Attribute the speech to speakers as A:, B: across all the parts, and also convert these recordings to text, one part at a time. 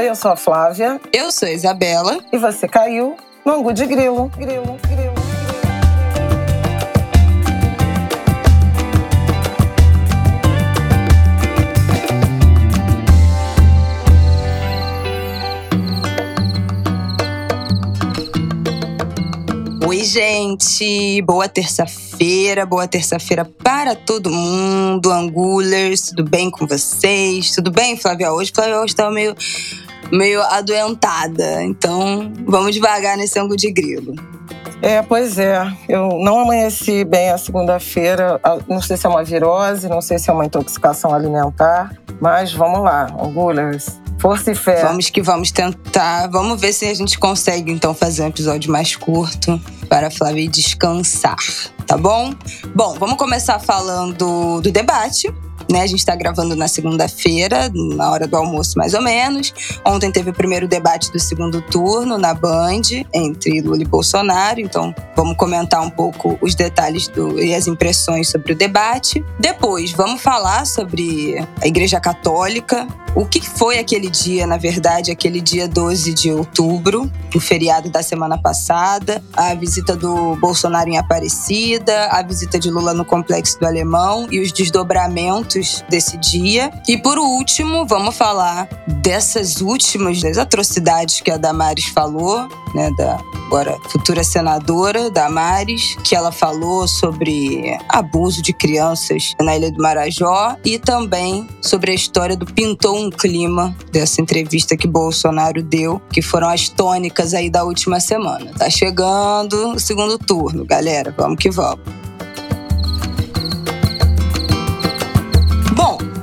A: Oi, eu sou a Flávia.
B: Eu sou a Isabela.
A: E você caiu no Angu de Grilo. Grilo, grilo.
B: Oi, gente! Boa terça-feira, boa terça-feira para todo mundo, Angulers, tudo bem com vocês? Tudo bem, Flávia? Hoje, Flávia hoje tá meio, meio adoentada, então vamos devagar nesse ângulo de grilo.
A: É, pois é. Eu não amanheci bem a segunda-feira. Não sei se é uma virose, não sei se é uma intoxicação alimentar, mas vamos lá, Angulers. Força e fé.
B: Vamos que vamos tentar. Vamos ver se a gente consegue, então, fazer um episódio mais curto para a Flávia descansar, tá bom? Bom, vamos começar falando do debate né? A gente está gravando na segunda-feira, na hora do almoço mais ou menos. Ontem teve o primeiro debate do segundo turno na Band entre Lula e Bolsonaro, então vamos comentar um pouco os detalhes do, e as impressões sobre o debate. Depois vamos falar sobre a Igreja Católica, o que foi aquele dia, na verdade, aquele dia 12 de outubro, o feriado da semana passada, a visita do Bolsonaro em Aparecida, a visita de Lula no Complexo do Alemão e os desdobramentos desse dia. E por último, vamos falar dessas últimas das atrocidades que a Damares falou, né, da agora futura senadora Damares, que ela falou sobre abuso de crianças na Ilha do Marajó e também sobre a história do pintou um clima dessa entrevista que Bolsonaro deu, que foram as tônicas aí da última semana. Tá chegando o segundo turno, galera, vamos que vamos.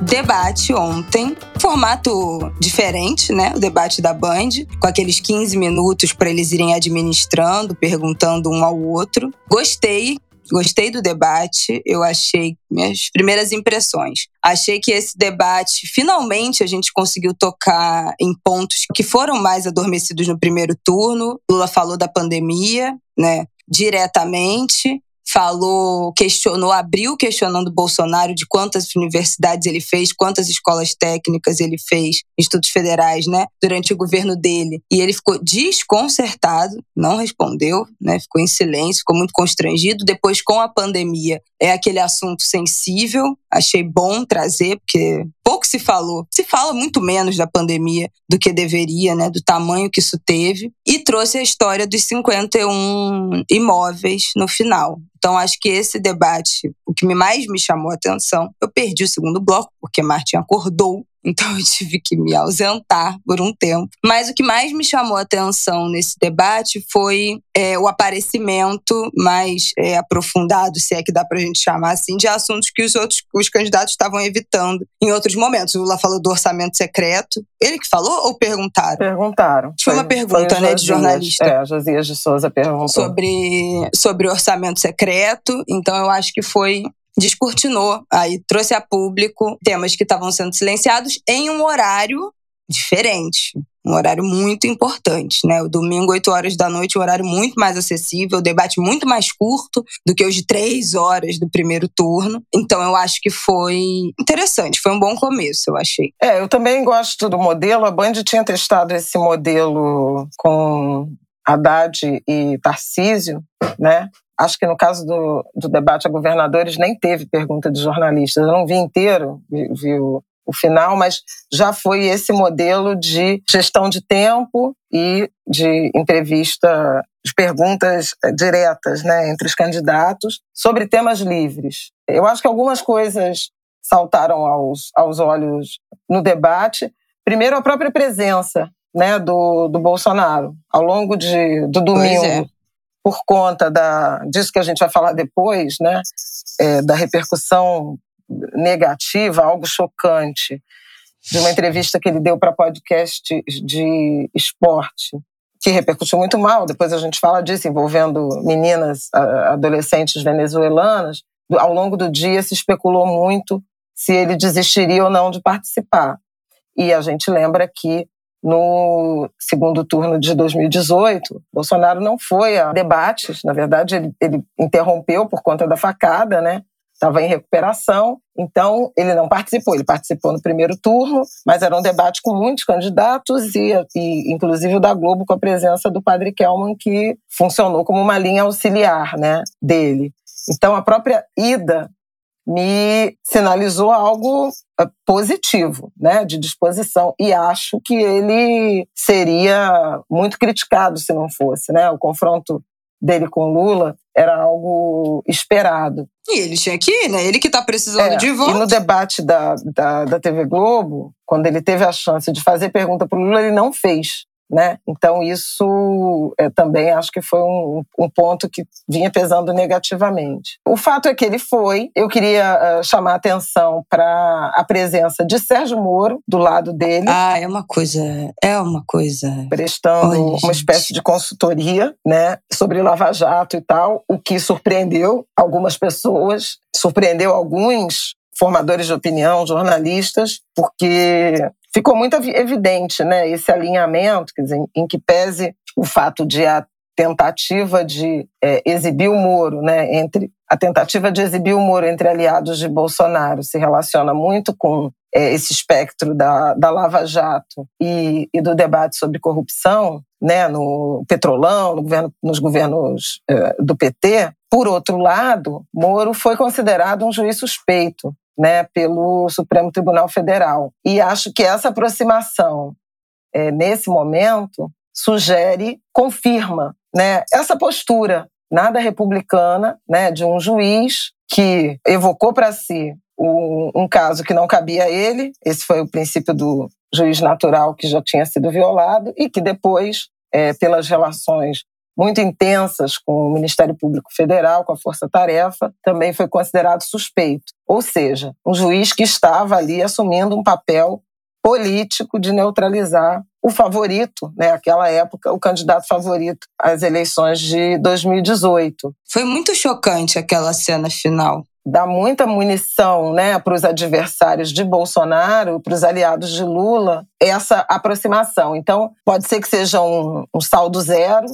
B: Debate ontem, formato diferente, né? O debate da Band, com aqueles 15 minutos para eles irem administrando, perguntando um ao outro. Gostei, Gostei do debate, eu achei minhas primeiras impressões. Achei que esse debate, finalmente, a gente conseguiu tocar em pontos que foram mais adormecidos no primeiro turno. Lula falou da pandemia, né, diretamente falou, questionou, abriu questionando Bolsonaro de quantas universidades ele fez, quantas escolas técnicas ele fez, institutos federais, né, durante o governo dele. E ele ficou desconcertado, não respondeu, né, ficou em silêncio, ficou muito constrangido. Depois, com a pandemia, é aquele assunto sensível, achei bom trazer, porque pouco se falou. Se fala muito menos da pandemia do que deveria, né, do tamanho que isso teve, e trouxe a história dos 51 imóveis no final. Então, acho que esse debate, o que mais me chamou a atenção, eu perdi o segundo bloco, porque Martin acordou então eu tive que me ausentar por um tempo. Mas o que mais me chamou a atenção nesse debate foi é, o aparecimento mais é, aprofundado, se é que dá pra gente chamar assim, de assuntos que os outros os candidatos estavam evitando em outros momentos. O Lula falou do orçamento secreto. Ele que falou ou perguntaram?
A: Perguntaram.
B: Foi, foi uma pergunta, foi né, de jornalista.
A: É, Josias de Souza perguntou.
B: Sobre, sobre orçamento secreto. Então eu acho que foi descortinou, aí trouxe a público temas que estavam sendo silenciados em um horário diferente. Um horário muito importante, né? O domingo, 8 horas da noite, um horário muito mais acessível, debate muito mais curto do que os de três horas do primeiro turno. Então, eu acho que foi interessante, foi um bom começo, eu achei.
A: É, eu também gosto do modelo. A Band tinha testado esse modelo com Haddad e Tarcísio, né? Acho que no caso do, do debate a governadores nem teve pergunta de jornalistas. Eu não vi inteiro, vi, vi o, o final, mas já foi esse modelo de gestão de tempo e de entrevista, de perguntas eh, diretas né, entre os candidatos sobre temas livres. Eu acho que algumas coisas saltaram aos, aos olhos no debate. Primeiro, a própria presença né, do, do Bolsonaro ao longo de, do domingo. Por conta da, disso que a gente vai falar depois, né, é, da repercussão negativa, algo chocante, de uma entrevista que ele deu para podcast de esporte, que repercutiu muito mal. Depois a gente fala disso, envolvendo meninas, adolescentes venezuelanas. Ao longo do dia se especulou muito se ele desistiria ou não de participar. E a gente lembra que no segundo turno de 2018, Bolsonaro não foi a debates, na verdade, ele, ele interrompeu por conta da facada, né? estava em recuperação, então ele não participou. Ele participou no primeiro turno, mas era um debate com muitos candidatos e, e inclusive o da Globo com a presença do Padre Kelman, que funcionou como uma linha auxiliar, né, dele. Então a própria ida me sinalizou algo eh, positivo, né, de disposição. E acho que ele seria muito criticado se não fosse, né? O confronto dele com Lula era algo esperado.
B: E ele tinha que ir, né? Ele que está precisando é, de voto.
A: E no debate da, da, da TV Globo, quando ele teve a chance de fazer pergunta para o Lula, ele não fez né? Então isso é, também acho que foi um, um, ponto que vinha pesando negativamente. O fato é que ele foi. Eu queria uh, chamar a atenção para a presença de Sérgio Moro do lado dele.
B: Ah, é uma coisa, é uma coisa.
A: Prestando Olha, uma gente. espécie de consultoria, né, sobre Lava Jato e tal, o que surpreendeu algumas pessoas, surpreendeu alguns formadores de opinião, jornalistas, porque ficou muito evidente né, esse alinhamento, quer dizer, em que pese o fato de a tentativa de é, exibir o Moro, né, entre a tentativa de exibir o Moro entre aliados de Bolsonaro se relaciona muito com é, esse espectro da, da Lava Jato e, e, do debate sobre corrupção, né, no Petrolão, no governo, nos governos é, do PT. Por outro lado, Moro foi considerado um juiz suspeito né, pelo Supremo Tribunal Federal. E acho que essa aproximação, é, nesse momento, sugere, confirma né, essa postura nada republicana né, de um juiz que evocou para si um, um, caso que não cabia a ele, esse foi o princípio do juiz natural que já tinha sido violado, e que depois, é, pelas relações muito intensas com o Ministério Público Federal, com a Força Tarefa, também foi considerado suspeito. Ou seja, um juiz que estava ali assumindo um papel político de neutralizar o favorito, né, naquela época, o candidato favorito às eleições de 2018.
B: Foi muito chocante aquela cena final.
A: Dá muita munição né, para os adversários de Bolsonaro, para os aliados de Lula, essa aproximação. Então, pode ser que seja um, um saldo zero,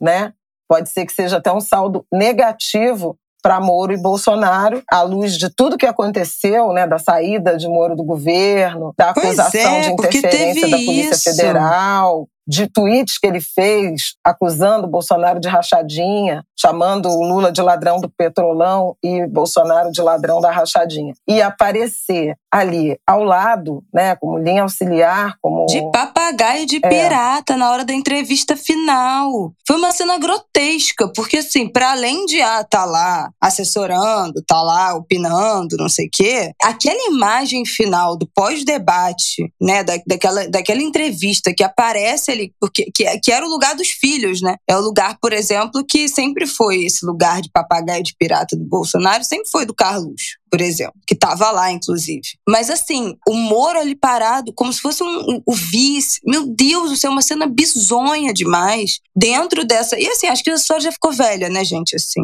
A: né? Pode ser que seja até um saldo negativo para Moro e Bolsonaro, à luz de tudo que aconteceu, né, da saída de Moro do governo, da acusação é, de interferência da Polícia isso. Federal, de tweets que ele fez acusando Bolsonaro de rachadinha, chamando o Lula de ladrão do petrolão e Bolsonaro de ladrão da rachadinha. E aparecer ali ao lado, né, como linha auxiliar, como
B: de papagaio de é. pirata na hora da entrevista final. Foi uma cena grotesca, porque assim, para além de ah, tá lá assessorando, tá lá opinando, não sei o quê, aquela imagem final do pós-debate, né, da, daquela, daquela entrevista que aparece ali, porque que, que era o lugar dos filhos, né? É o lugar, por exemplo, que sempre foi esse lugar de papagaio de pirata do Bolsonaro, sempre foi do Carlos por exemplo, que estava lá, inclusive. Mas assim, o Moro ali parado, como se fosse um, um, o vice. Meu Deus do céu, uma cena bizonha demais. Dentro dessa. E assim, acho que a história já ficou velha, né, gente? Assim,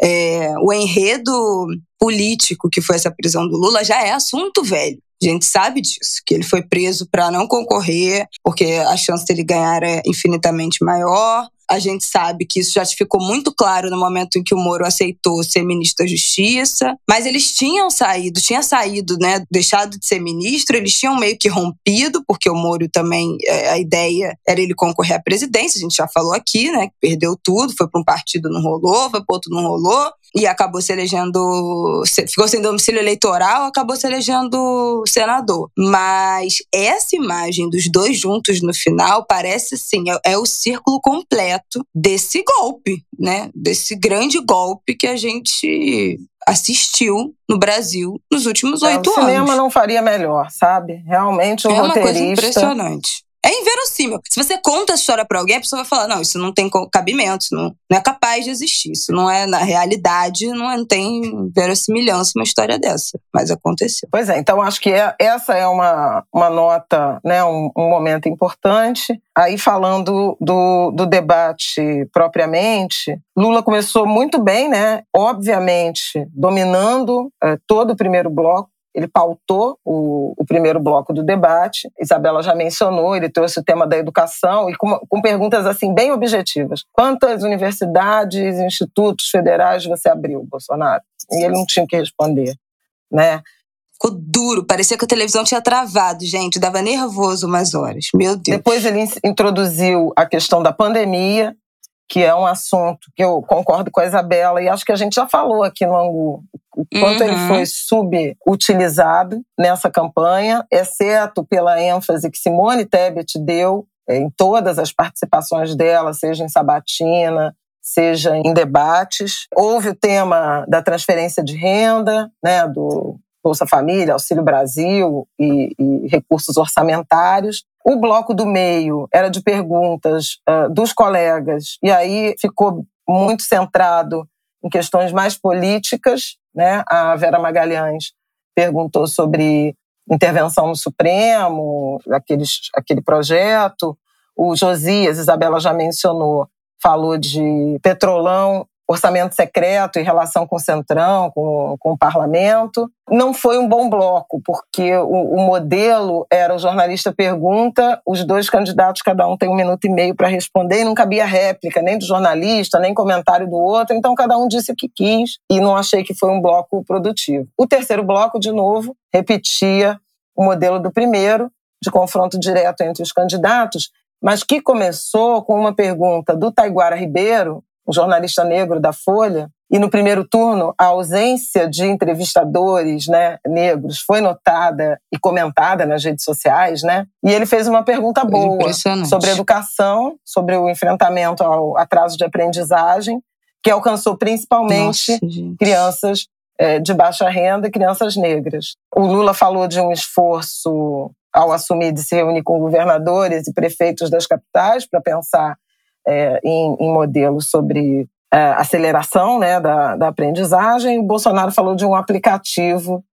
B: é, é, o enredo político que foi essa prisão do Lula já é assunto velho. A gente sabe disso, que ele foi preso para não concorrer, porque a chance dele ganhar é infinitamente maior. A gente sabe que isso já ficou muito claro no momento em que o Moro aceitou ser ministro da Justiça. Mas eles tinham saído, tinha saído, né, deixado de ser ministro, eles tinham meio que rompido, porque o Moro também, é, a ideia era ele concorrer à presidência, a gente já falou aqui, né, que perdeu tudo, foi para um partido, não rolou, foi para outro, não rolou e acabou se elegendo, ficou sem domicílio eleitoral, acabou se elegendo senador. Mas essa imagem dos dois juntos no final parece sim, é, é o círculo completo desse golpe, né? Desse grande golpe que a gente assistiu no Brasil nos últimos é, oito
A: anos. O cinema não faria melhor, sabe? Realmente o é roteirista... É uma coisa
B: impressionante. É inverossímil. Se você conta a história para alguém, a pessoa vai falar: não, isso não tem cabimento, isso não, não é capaz de existir. Isso não é, na realidade, não, é, não tem verossimilhança uma história dessa. Mas aconteceu.
A: Pois é, então acho que é, essa é uma, uma nota, né, um, um momento importante. Aí, falando do, do debate propriamente, Lula começou muito bem, né? Obviamente, dominando é, todo o primeiro bloco ele pautou o, o, primeiro bloco do debate. Isabela já mencionou, ele trouxe o tema da educação e com, com perguntas assim bem objetivas. Quantas universidades, institutos federais você abriu, Bolsonaro? E ele não tinha o que responder, né?
B: Ficou duro, parecia que a televisão tinha travado, gente, dava nervoso umas horas. Meu Deus.
A: Depois ele introduziu a questão da pandemia, que é um assunto que eu concordo com a Isabela e acho que a gente já falou aqui no Angu o quanto uhum. ele foi subutilizado nessa campanha, exceto pela ênfase que Simone Tebet deu é, em todas as participações dela, seja em sabatina, seja em debates. Houve o tema da transferência de renda, né, do Bolsa Família, Auxílio Brasil e, e recursos orçamentários. O bloco do meio era de perguntas uh, dos colegas, e aí ficou muito centrado em questões mais políticas. Né? A Vera Magalhães perguntou sobre intervenção no Supremo, aqueles, aquele projeto. O Josias, Isabela já mencionou, falou de petrolão orçamento secreto em relação com o Centrão, com, com o parlamento. Não foi um bom bloco, porque o, o, modelo era o jornalista pergunta, os dois candidatos, cada um tem um minuto e meio para responder, e não cabia réplica, nem do jornalista, nem comentário do outro, então cada um disse o que quis, e não achei que foi um bloco produtivo. O terceiro bloco, de novo, repetia o modelo do primeiro, de confronto direto entre os candidatos, mas que começou com uma pergunta do Taiguara Ribeiro, um jornalista negro da Folha, e no primeiro turno a ausência de entrevistadores né, negros foi notada e comentada nas redes sociais, né? E ele fez uma pergunta boa sobre educação, sobre o enfrentamento ao atraso de aprendizagem, que alcançou principalmente Nossa, crianças é, de baixa renda e crianças negras. O Lula falou de um esforço ao assumir de se reunir com governadores e prefeitos das capitais para pensar é, em, em modelos sobre é, aceleração né, da, da aprendizagem. O Bolsonaro falou de um aplicativo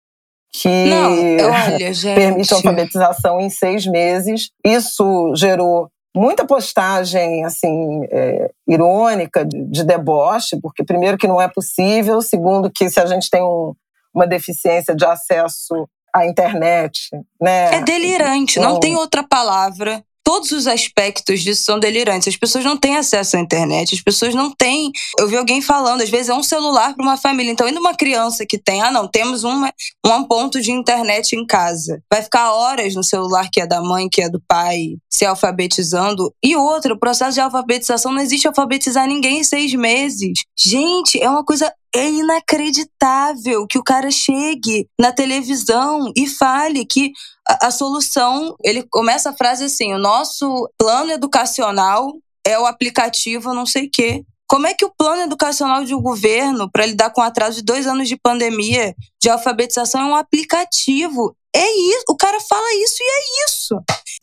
A: que
B: Não, olha,
A: permite alfabetização em seis meses. Isso gerou muita postagem assim é, irônica de, de, deboche, porque primeiro que não é possível, segundo que se a gente tem um, uma deficiência de acesso à internet, né?
B: É delirante, não tem outra palavra todos os aspectos disso são delirantes. As pessoas não têm acesso à internet, as pessoas não têm. Eu vi alguém falando, às vezes é um celular para uma família. Então, ainda uma criança que tem, ah, não, temos uma, um ponto de internet em casa. Vai ficar horas no celular que é da mãe, que é do pai, se alfabetizando. E outra, o processo de alfabetização não existe alfabetizar ninguém em seis meses. Gente, é uma coisa é inacreditável que o cara chegue na televisão e fale que a, a solução, ele começa a frase assim: o nosso plano educacional é o aplicativo não sei o quê. Como é que o plano educacional de um governo, para lidar com o atraso de dois anos de pandemia, de alfabetização, é um aplicativo? É isso, o cara fala isso e é isso.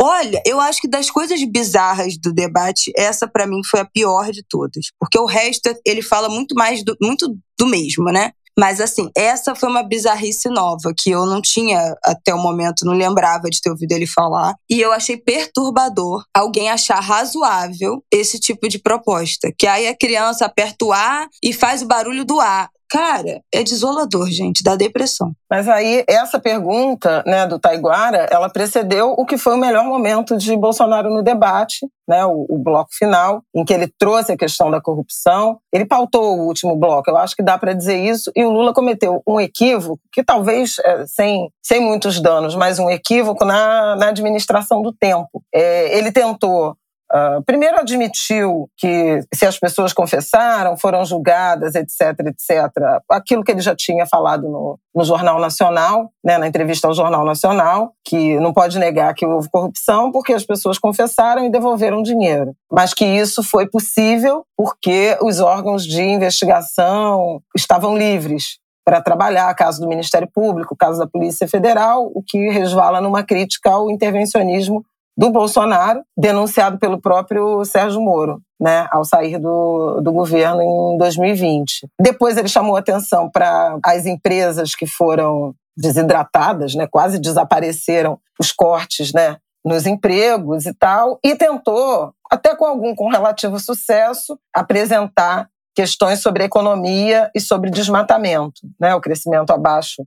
B: Olha, eu acho que das coisas bizarras do debate, essa para mim foi a pior de todas, porque o resto ele fala muito mais do, muito do mesmo, né? Mas assim, essa foi uma bizarrice nova que eu não tinha até o momento, não lembrava de ter ouvido ele falar. E eu achei perturbador alguém achar razoável esse tipo de proposta. Que aí a criança aperta o A e faz o barulho do A. Cara, é desolador, gente, dá depressão.
A: Mas aí, essa pergunta né, do Taiguara, ela precedeu o que foi o melhor momento de Bolsonaro no debate, né, o, o, bloco final, em que ele trouxe a questão da corrupção. Ele pautou o último bloco, eu acho que dá para dizer isso. E o Lula cometeu um equívoco, que talvez é, sem, sem muitos danos, mas um equívoco na, na administração do tempo. É, ele tentou Uh, primeiro admitiu que se as pessoas confessaram, foram julgadas, etc, etc. Aquilo que ele já tinha falado no, no Jornal Nacional, né, na entrevista ao Jornal Nacional, que não pode negar que houve corrupção porque as pessoas confessaram e devolveram dinheiro. Mas que isso foi possível porque os órgãos de investigação estavam livres para trabalhar, caso do Ministério Público, caso da Polícia Federal, o que resvala numa crítica ao intervencionismo do Bolsonaro, denunciado pelo próprio Sérgio Moro, né, ao sair do, do governo em 2020. Depois ele chamou atenção para as empresas que foram desidratadas, né, quase desapareceram os cortes, né, nos empregos e tal, e tentou, até com algum com relativo sucesso, apresentar questões sobre economia e sobre desmatamento, né, o crescimento abaixo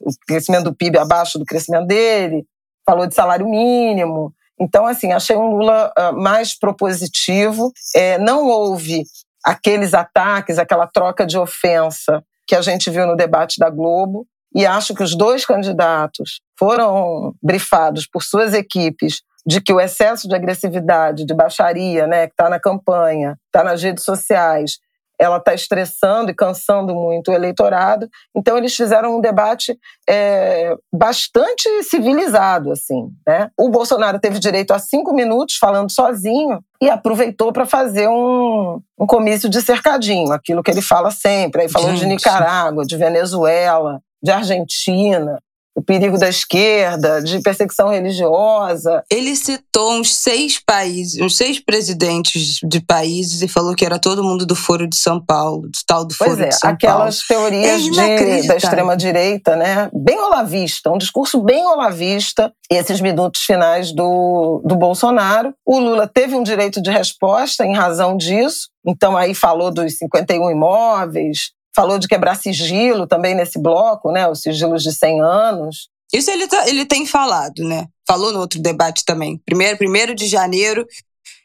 A: o crescimento do PIB abaixo do crescimento dele, falou de salário mínimo. Então, assim, achei um Lula uh, mais propositivo. É, não houve aqueles ataques, aquela troca de ofensa que a gente viu no debate da Globo. E acho que os dois candidatos foram brifados por suas equipes de que o excesso de agressividade, de baixaria, né, que está na campanha, está nas redes sociais, ela está estressando e cansando muito o eleitorado. Então eles fizeram um debate é, bastante civilizado, assim. Né? O Bolsonaro teve direito a cinco minutos falando sozinho e aproveitou para fazer um, um comício de cercadinho, aquilo que ele fala sempre. Aí falou Gente. de Nicarágua, de Venezuela, de Argentina, o perigo da esquerda, de perseguição religiosa.
B: Ele citou uns seis países, uns seis presidentes de países e falou que era todo mundo do Foro de São Paulo, do tal do Foro
A: é,
B: de São
A: aquelas
B: Paulo.
A: teorias é de, da extrema-direita, né? Bem olavista, um discurso bem olavista. Esses minutos finais do, do Bolsonaro. O Lula teve um direito de resposta em razão disso, então aí falou dos 51 imóveis, falou de quebrar sigilo também nesse bloco, né? Os sigilos de 100 anos.
B: Isso ele, tá, ele tem falado, né? Falou no outro debate também. Primeiro, primeiro de janeiro,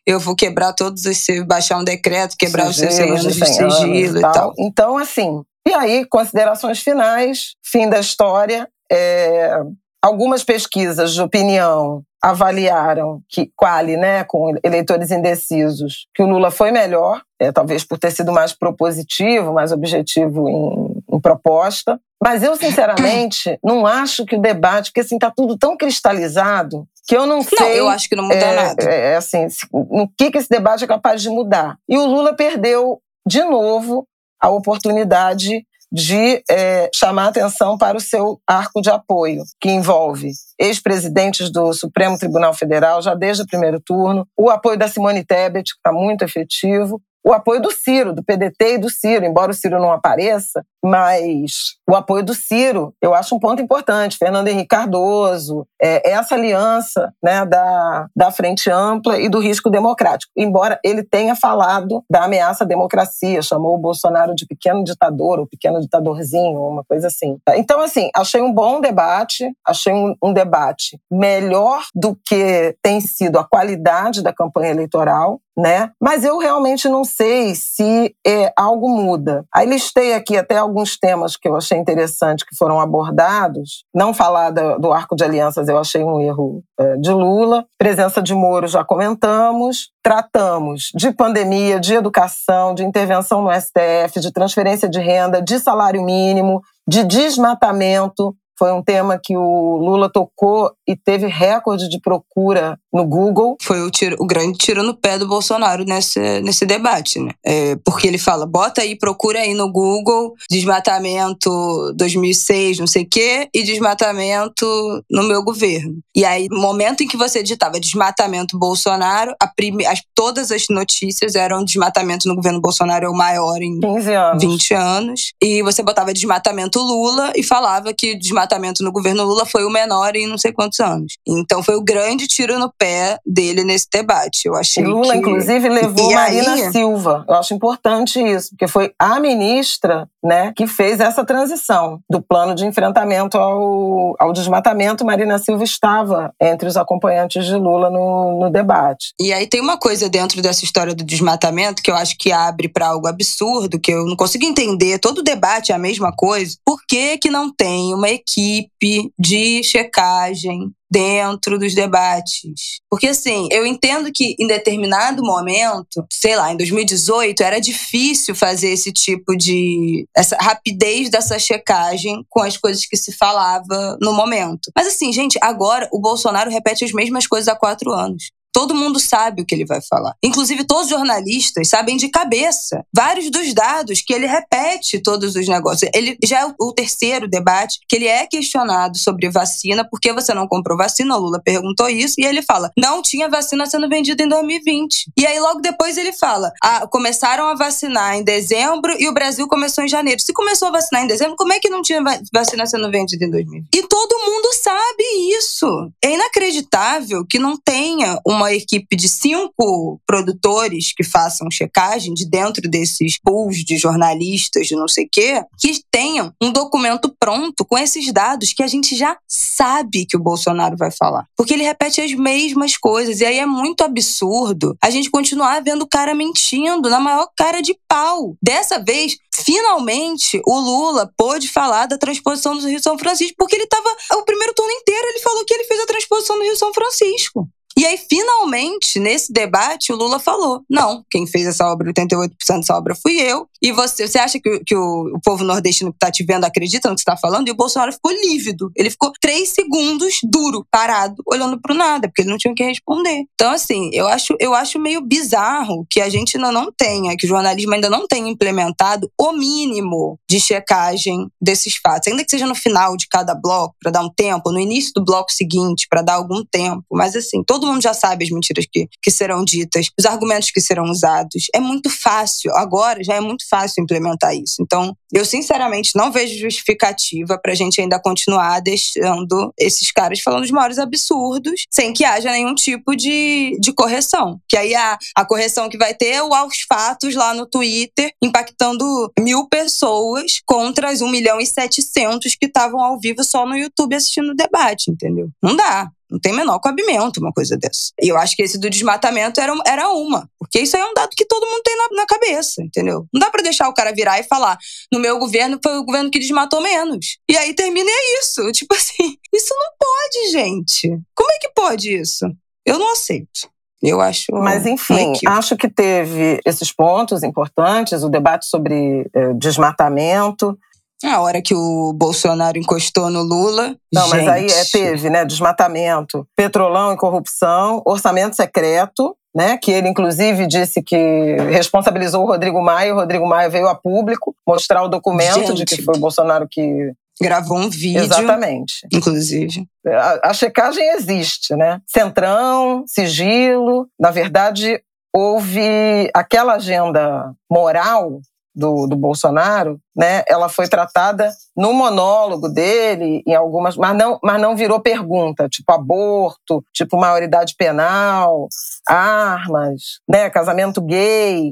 B: eu vou quebrar todos os. baixar um decreto, quebrar sigilo, os 100 anos de, 100 sigilo e tal. tal.
A: Então, assim. E aí, considerações finais, fim da história. É, algumas pesquisas de opinião avaliaram que quali, né, com eleitores indecisos, que o Lula foi melhor, é, talvez por ter sido mais propositivo, mais objetivo em, em proposta. Mas eu, sinceramente, não acho que o debate, porque assim, está tudo tão cristalizado que eu não sei. Não,
B: eu acho que não muda é, nada.
A: É, assim, no que, que esse debate é capaz de mudar. E o Lula perdeu, de novo, a oportunidade de é, chamar atenção para o seu arco de apoio, que envolve ex-presidentes do Supremo Tribunal Federal, já desde o primeiro turno, o apoio da Simone Tebet, que está muito efetivo, o apoio do Ciro, do PDT e do Ciro, embora o Ciro não apareça, mas o apoio do Ciro, eu acho um ponto importante. Fernando Henrique Cardoso, é, essa aliança né, da, da Frente Ampla e do risco democrático. Embora ele tenha falado da ameaça à democracia, chamou o Bolsonaro de pequeno ditador, ou pequeno ditadorzinho, uma coisa assim. Então, assim, achei um bom debate, achei um, um debate melhor do que tem sido a qualidade da campanha eleitoral, né? Mas eu realmente não sei se é, algo muda. Aí listei aqui até alguns temas que eu achei interessante que foram abordados. Não falar do, do arco de alianças eu achei um erro é, de Lula. Presença de Moro já comentamos. Tratamos de pandemia, de educação, de intervenção no STF, de transferência de renda, de salário mínimo, de desmatamento, foi um tema que o Lula tocou e teve recorde de procura no Google.
B: Foi o, tiro, o grande tiro no pé do Bolsonaro nesse, nesse debate, né? É, porque ele fala, bota aí, procura aí no Google desmatamento 2006, não sei o quê, e desmatamento no meu governo. E aí, no momento em que você digitava desmatamento Bolsonaro, prime, as, todas as notícias eram desmatamento no governo Bolsonaro é o maior em
A: 15 anos.
B: 20 anos. E você botava desmatamento Lula e falava que desmatamento desmatamento no governo Lula foi o menor em não sei quantos anos. Então foi o grande tiro no pé dele nesse debate. Eu achei
A: Lula,
B: que...
A: inclusive, levou e Marina aí... Silva. Eu acho importante isso, porque foi a ministra né, que fez essa transição do plano de enfrentamento ao, ao desmatamento. Marina Silva estava entre os acompanhantes de Lula no, no debate.
B: E aí tem uma coisa dentro dessa história do desmatamento que eu acho que abre para algo absurdo, que eu não consigo entender. Todo debate é a mesma coisa. Por que, que não tem uma equipe? Equipe de checagem dentro dos debates. Porque, assim, eu entendo que em determinado momento, sei lá, em 2018, era difícil fazer esse tipo de. essa rapidez dessa checagem com as coisas que se falava no momento. Mas, assim, gente, agora o Bolsonaro repete as mesmas coisas há quatro anos. Todo mundo sabe o que ele vai falar. Inclusive, todos os jornalistas sabem de cabeça vários dos dados que ele repete todos os negócios. Ele já é o terceiro debate que ele é questionado sobre vacina, por que você não comprou vacina? O Lula perguntou isso e ele fala: não tinha vacina sendo vendida em 2020. E aí, logo depois, ele fala: ah, começaram a vacinar em dezembro e o Brasil começou em janeiro. Se começou a vacinar em dezembro, como é que não tinha vacina sendo vendida em 2020? E todo mundo sabe isso. É inacreditável que não tenha uma uma equipe de cinco produtores que façam checagem de dentro desses pools de jornalistas, de não sei o quê, que tenham um documento pronto com esses dados que a gente já sabe que o Bolsonaro vai falar. Porque ele repete as mesmas coisas. E aí é muito absurdo a gente continuar vendo o cara mentindo na maior cara de pau. Dessa vez, finalmente, o Lula pôde falar da transposição do Rio São Francisco, porque ele estava o primeiro turno inteiro ele falou que ele fez a transposição do Rio São Francisco. E aí, finalmente, nesse debate, o Lula falou: não, quem fez essa obra, 88% dessa obra fui eu. E você, você acha que, que o, o povo nordestino que está te vendo acredita no que está falando? E o Bolsonaro ficou lívido. Ele ficou três segundos duro, parado, olhando para nada, porque ele não tinha o que responder. Então, assim, eu acho, eu acho meio bizarro que a gente ainda não tenha, que o jornalismo ainda não tenha implementado o mínimo de checagem desses fatos. Ainda que seja no final de cada bloco, para dar um tempo, no início do bloco seguinte, para dar algum tempo. Mas, assim, todo mundo já sabe as mentiras que, que serão ditas, os argumentos que serão usados. É muito fácil, agora já é muito fácil implementar isso. Então, eu sinceramente não vejo justificativa para a gente ainda continuar deixando esses caras falando os maiores absurdos, sem que haja nenhum tipo de, de correção. Que aí a, a correção que vai ter é o aos fatos lá no Twitter, impactando mil pessoas contra as 1 milhão e 700 que estavam ao vivo só no YouTube assistindo o debate, entendeu? Não dá. Não tem menor cabimento uma coisa dessa. E eu acho que esse do desmatamento era, era uma. Porque isso aí é um dado que todo mundo tem na, na cabeça, entendeu? Não dá para deixar o cara virar e falar: no meu governo foi o governo que desmatou menos. E aí termina é isso. Tipo assim, isso não pode, gente. Como é que pode isso? Eu não aceito. Eu acho.
A: Mas, enfim, acho que teve esses pontos importantes, o debate sobre eh, desmatamento,
B: a hora que o Bolsonaro encostou no Lula.
A: Não,
B: gente.
A: mas aí é, teve, né? Desmatamento, petrolão e corrupção, orçamento secreto, né? Que ele, inclusive, disse que responsabilizou o Rodrigo Maia, o Rodrigo Maia veio a público mostrar o documento gente. de que foi o Bolsonaro que.
B: Gravou um vídeo.
A: Exatamente.
B: Inclusive.
A: A, a checagem existe, né? Centrão, sigilo. Na verdade, houve aquela agenda moral do, do Bolsonaro, né, ela foi tratada no monólogo dele, em algumas, mas não, mas não virou pergunta, tipo aborto, tipo maioridade penal, armas, né, casamento gay.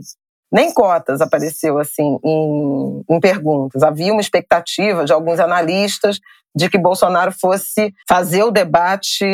A: Nem cotas apareceu assim em, em perguntas. Havia uma expectativa de alguns analistas de que Bolsonaro fosse fazer o debate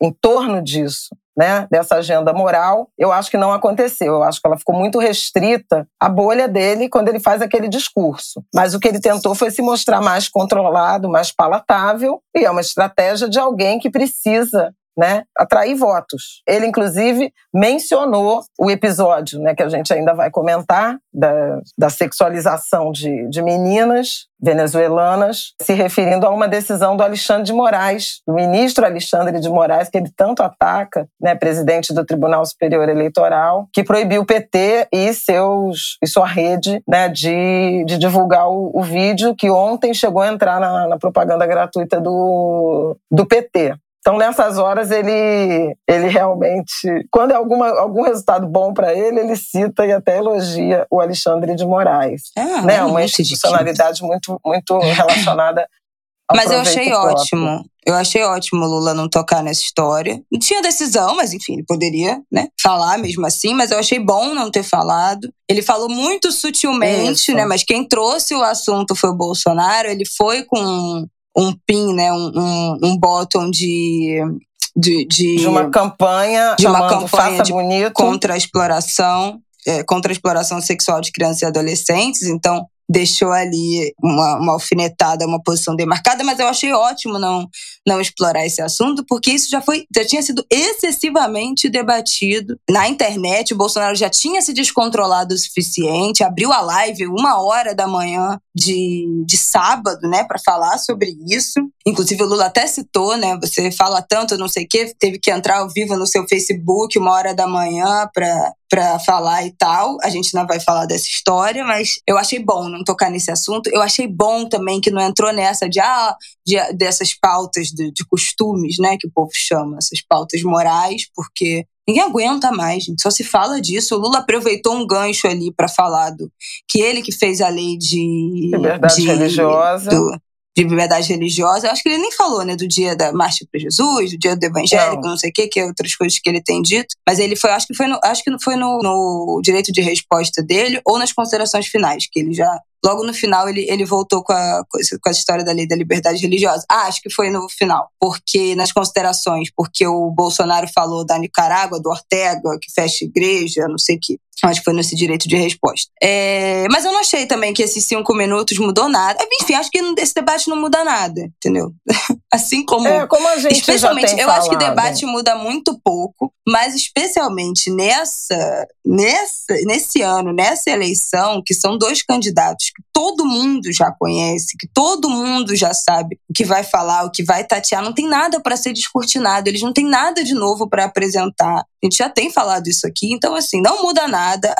A: em torno disso né, dessa agenda moral, eu acho que não aconteceu. Eu acho que ela ficou muito restrita à bolha dele quando ele faz aquele discurso. Mas o que ele tentou foi se mostrar mais controlado, mais palatável, e é uma estratégia de alguém que precisa né, atrair votos. Ele, inclusive, mencionou o episódio né, que a gente ainda vai comentar da, da sexualização de, de meninas venezuelanas, se referindo a uma decisão do Alexandre de Moraes, do ministro Alexandre de Moraes, que ele tanto ataca, né, presidente do Tribunal Superior Eleitoral, que proibiu o PT e, seus, e sua rede né, de, de divulgar o, o vídeo que ontem chegou a entrar na, na propaganda gratuita do, do PT. Então, nessas horas, ele, ele realmente, quando é alguma, algum resultado bom para ele, ele cita e até elogia o Alexandre de Moraes.
B: É,
A: né? Uma institucionalidade muito, muito relacionada ao
B: Mas eu achei
A: próprio.
B: ótimo. Eu achei ótimo o Lula não tocar nessa história. Não tinha decisão, mas enfim, ele poderia né, falar mesmo assim, mas eu achei bom não ter falado. Ele falou muito sutilmente, Isso. né? Mas quem trouxe o assunto foi o Bolsonaro. Ele foi com um pin, né, um, um, um bottom de, de, de,
A: de uma campanha
B: de uma campanha de,
A: Bonito
B: contra a exploração é, contra a exploração sexual de crianças e adolescentes. Então, deixou ali uma, uma alfinetada, uma posição demarcada, mas eu achei ótimo não, não explorar esse assunto, porque isso já foi, já tinha sido excessivamente debatido na internet. O Bolsonaro já tinha se descontrolado o suficiente, abriu a live uma hora da manhã de, de sábado, né, para falar sobre isso. Inclusive o Lula até citou, né, você fala tanto, não sei o quê, teve que entrar ao vivo no seu Facebook uma hora da manhã para para falar e tal. A gente não vai falar dessa história, mas eu achei bom não tocar nesse assunto. Eu achei bom também que não entrou nessa de, ah, de dessas pautas de, de costumes, né, que o povo chama, essas pautas morais, porque Ninguém aguenta mais, gente. Só se fala disso. O Lula aproveitou um gancho ali para falar do que ele que fez a lei de
A: liberdade
B: de,
A: religiosa.
B: Do, de liberdade religiosa. Eu acho que ele nem falou, né, do dia da marcha para Jesus, do dia do evangélico, não, não sei o que, que é outras coisas que ele tem dito. Mas ele foi, acho que foi no, acho que foi no, no direito de resposta dele ou nas considerações finais, que ele já Logo no final, ele, ele voltou com a, com a história da lei da liberdade religiosa. Ah, acho que foi no final. Porque, nas considerações, porque o Bolsonaro falou da Nicarágua, do Ortega, que fecha igreja, não sei o que. Acho que foi nesse direito de resposta. É, mas eu não achei também que esses cinco minutos mudou nada. Enfim, acho que esse debate não muda nada, entendeu? assim como.
A: É, como a gente
B: especialmente, eu
A: falado.
B: acho que o debate muda muito pouco, mas especialmente nessa, nessa, nesse ano, nessa eleição, que são dois candidatos que todo mundo já conhece, que todo mundo já sabe o que vai falar, o que vai tatear, não tem nada para ser descortinado, eles não têm nada de novo para apresentar. A gente já tem falado isso aqui, então assim, não muda nada.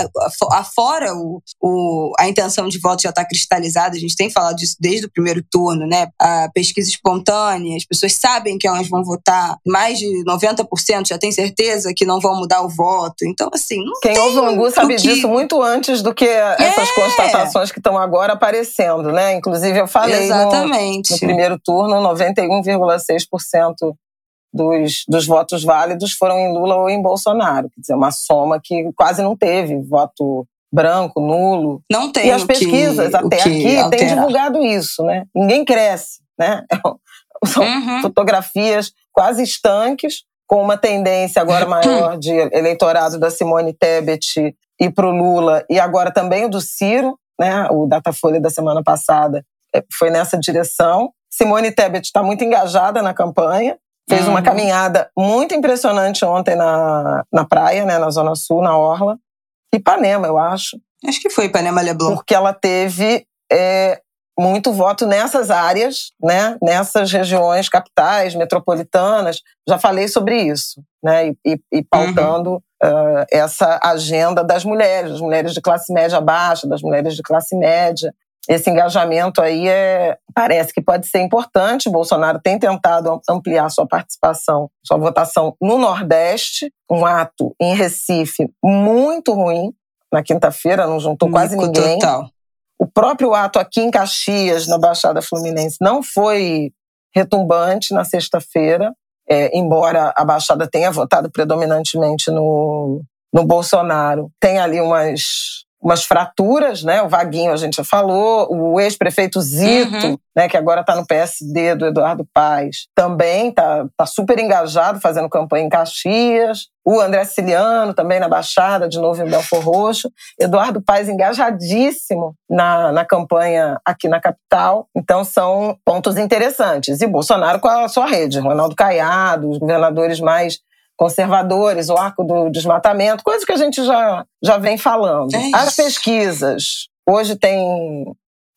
B: Afora o, o, a intenção de voto já está cristalizada, a gente tem falado disso desde o primeiro turno, né? A pesquisa espontânea, as pessoas sabem que elas vão votar, mais de 90% já tem certeza que não vão mudar o voto. Então, assim, não
A: Quem ouve o Angu sabe
B: que...
A: disso muito antes do que essas
B: É.
A: constatações que estão agora aparecendo, né? Inclusive, eu falei no,
B: Exatamente.
A: no primeiro turno, 91,6% dos, dos votos válidos foram em Lula ou em Bolsonaro. Quer dizer, uma soma que quase não teve voto branco, nulo.
B: Não tem
A: E as
B: que-
A: pesquisas,
B: o
A: até
B: que
A: aqui, têm divulgado isso, né? Ninguém cresce, né? São
B: Uhum.
A: fotografias quase estanques, com uma tendência agora maior de eleitorado da Simone Tebet e para o Lula, e agora também o do Ciro, né? O Datafolha da semana passada eh, foi nessa direção. Simone Tebet está muito engajada na campanha, fez uma
B: Uhum.
A: caminhada muito impressionante ontem na, na praia, né? Na Zona Sul, na Orla. Ipanema, eu acho
B: Acho que foi Ipanema Leblon.
A: porque ela teve é, muito voto nessas áreas, né? nessas regiões capitais, metropolitanas. Já falei sobre isso, né? e, e- e pautando ah, essa agenda das mulheres, das mulheres de classe média baixa, das mulheres de classe média. Esse engajamento aí é, parece que pode ser importante. Bolsonaro tem tentado ampliar sua participação, sua votação no Nordeste, um ato em Recife muito ruim. Na quinta-feira não juntou quase
B: Mico
A: ninguém.
B: Total.
A: O próprio ato aqui em Caxias, na Baixada Fluminense, não foi retumbante na sexta-feira, é, embora a Baixada tenha votado predominantemente no, no Bolsonaro. Tem ali umas, umas fraturas, né? O Vaguinho, a gente já falou, o ex-prefeito Zito,
B: Uhum.
A: né, que agora está no PSD do Eduardo Paes, também está tá super engajado fazendo campanha em Caxias. O André Ciliano, também na Baixada, de novo em Belfor Roxo. Eduardo Paes engajadíssimo na, na campanha aqui na capital. Então, são pontos interessantes. E Bolsonaro com a sua rede, Ronaldo Caiado, os governadores mais conservadores, o arco do desmatamento, coisa que a gente já, já vem falando.
B: É.
A: As pesquisas. Hoje tem.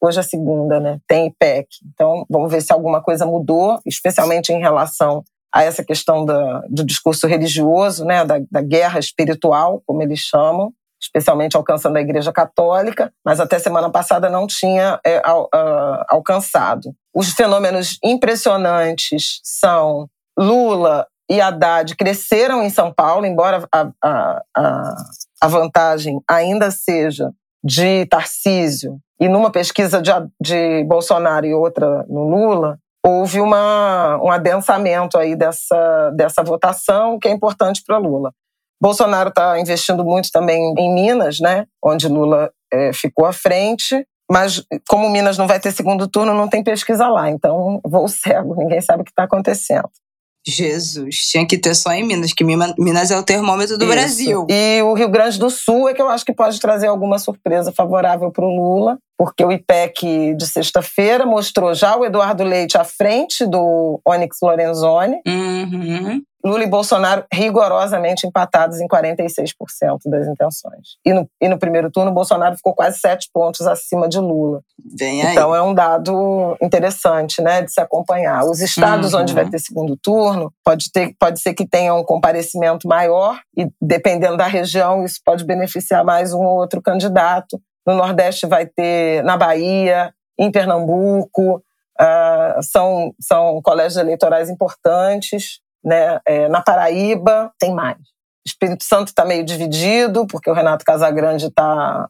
A: Hoje é segunda, né? Tem IPEC. Então, vamos ver se alguma coisa mudou, especialmente em relação a essa questão da, do discurso religioso, né? Da, da guerra espiritual, como eles chamam, especialmente alcançando a Igreja Católica, mas até semana passada não tinha é, al- ah, alcançado. Os fenômenos impressionantes são Lula e Haddad cresceram em São Paulo, embora a, a, a, a vantagem ainda seja de Tarcísio, e numa pesquisa de, de Bolsonaro e outra no Lula, houve uma, um adensamento aí dessa, dessa votação que é importante para Lula. Bolsonaro está investindo muito também em Minas, né, onde Lula eh, ficou à frente, mas como Minas não vai ter segundo turno, não tem pesquisa lá, então vou cego, ninguém sabe o que está acontecendo.
B: Jesus, tinha que ter só em Minas, que Minas é o termômetro do
A: Isso.
B: Brasil.
A: E o Rio Grande do Sul é que eu acho que pode trazer alguma surpresa favorável para o Lula, porque o IPEC de sexta-feira mostrou já o Eduardo Leite à frente do Onyx Lorenzoni,
B: Uhum.
A: Lula e Bolsonaro rigorosamente empatados em 46% das intenções. E no, e no primeiro turno, Bolsonaro ficou quase sete pontos acima de Lula. Então é um dado interessante, né, de se acompanhar. Os estados
B: Uhum.
A: onde vai ter segundo turno, pode, ter, pode ser que tenha um comparecimento maior e dependendo da região, isso pode beneficiar mais um ou outro candidato. No Nordeste vai ter na Bahia, em Pernambuco, ah, são, são colégios eleitorais importantes, né? É, na Paraíba tem mais. Espírito Santo está meio dividido, porque o Renato Casagrande está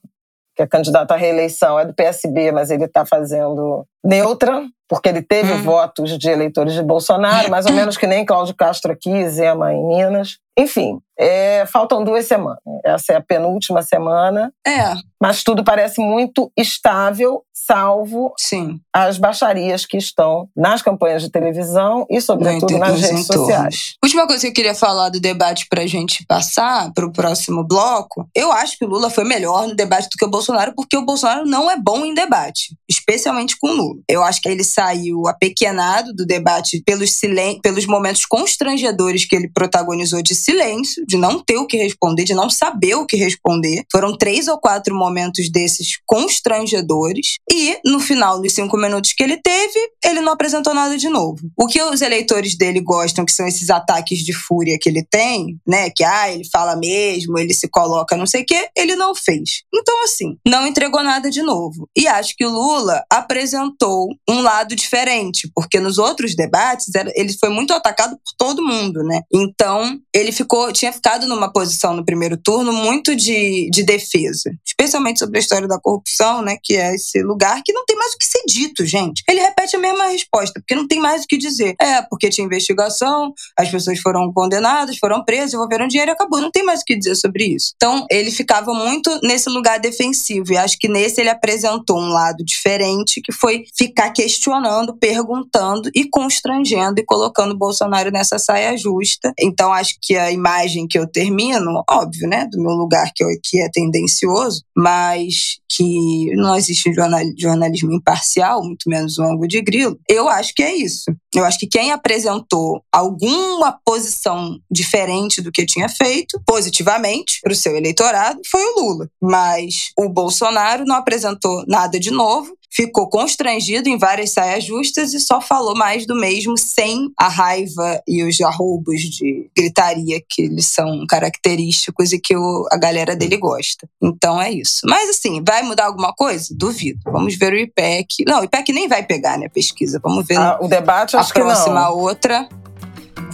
A: que é candidato à reeleição, é do PSB, mas ele está fazendo neutra, porque ele teve hum. votos de eleitores de Bolsonaro, mais ou menos que nem Cláudio Castro aqui, Zema em Minas. Enfim, é, faltam duas semanas. Essa é a penúltima semana.
B: É.
A: Mas tudo parece muito estável, salvo
B: Sim.
A: as baixarias que estão nas campanhas de televisão e, sobretudo, nas redes entornos. sociais.
B: Última coisa que eu queria falar do debate para a gente passar para o próximo bloco. Eu acho que o Lula foi melhor no debate do que o Bolsonaro, porque o Bolsonaro não é bom em debate, especialmente com o Lula. Eu acho que ele saiu apequenado do debate pelos, silen pelos momentos constrangedores que ele protagonizou de silêncio, de não ter o que responder, de não saber o que responder. Foram três ou quatro momentos desses constrangedores. E, no final dos cinco minutos que ele teve, ele não apresentou nada de novo. O que os eleitores dele gostam, que são esses ataques de fúria que ele tem, né? Que, ah, ele fala mesmo, ele se coloca não sei o quê, ele não fez. Então, assim, não entregou nada de novo. E acho que o Lula apresentou um lado diferente, porque nos outros debates ele foi muito atacado por todo mundo, né? Então, ele ficou, tinha ficado numa posição no primeiro turno muito de, de defesa, especialmente sobre a história da corrupção, né, que é esse lugar que não tem mais o que ser dito, gente. Ele repete a mesma resposta, porque não tem mais o que dizer. É, porque tinha investigação, as pessoas foram condenadas, foram presas, devolveram dinheiro e acabou. Não tem mais o que dizer sobre isso. Então, ele ficava muito nesse lugar defensivo e acho que nesse ele apresentou um lado diferente, que foi ficar questionando, perguntando e constrangendo e colocando o Bolsonaro nessa saia justa. Então, acho que a imagem que eu termino, óbvio, né, do meu lugar que, eu, que é tendencioso, mas que não existe jornalismo imparcial, muito menos um ângulo de grilo, eu acho que é isso. Eu acho que quem apresentou alguma posição diferente do que tinha feito, positivamente, para o seu eleitorado, foi o Lula. Mas o Bolsonaro não apresentou nada de novo ficou constrangido em várias saias justas e só falou mais do mesmo, sem a raiva e os arroubos de gritaria que eles são característicos e que o, a galera dele gosta. Então é isso. Mas assim, vai mudar alguma coisa? Duvido. Vamos ver o IPEC. Não, o IPEC nem vai pegar, né, pesquisa. Vamos ver
A: ah, o debate,
B: a
A: acho próxima
B: que não. outra.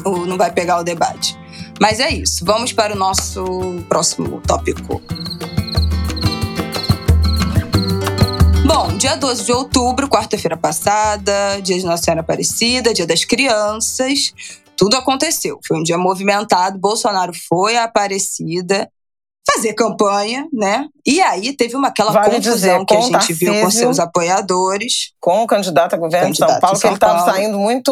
B: Ou não vai pegar o debate. Mas é isso. Vamos para o nosso próximo tópico. Bom, dia 12 de outubro, quarta-feira passada, dia de Nossa Senhora Aparecida, dia das crianças, tudo aconteceu. Foi um dia movimentado, Bolsonaro foi a Aparecida fazer campanha, né? E aí teve uma aquela vale confusão dizer, que a gente Tarcísio, viu com seus apoiadores.
A: Com o candidato a governo candidato de São Paulo, que ele estava saindo muito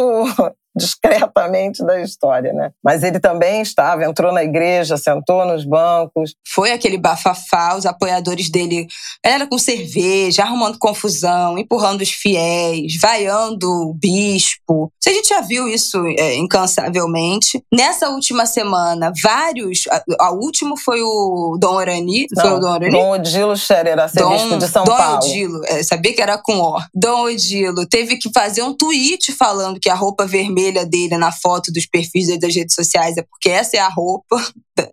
A: discretamente da história, né? Mas ele também estava, entrou na igreja, sentou nos bancos.
B: Foi aquele bafafá, os apoiadores dele, era com cerveja, arrumando confusão, empurrando os fiéis, vaiando o bispo. A gente já viu isso é, incansavelmente. Nessa última semana, vários, a, a último foi o Dom Orani,
A: Não,
B: foi
A: o Dom Orani? Dom Odilo Scherer, arcebispo de São
B: Dom
A: Paulo.
B: Dom Odilo, é, sabia que era com O. Dom Odilo teve que fazer um tweet falando que a roupa vermelha vermelha dele na foto dos perfis das redes sociais é porque essa é a roupa.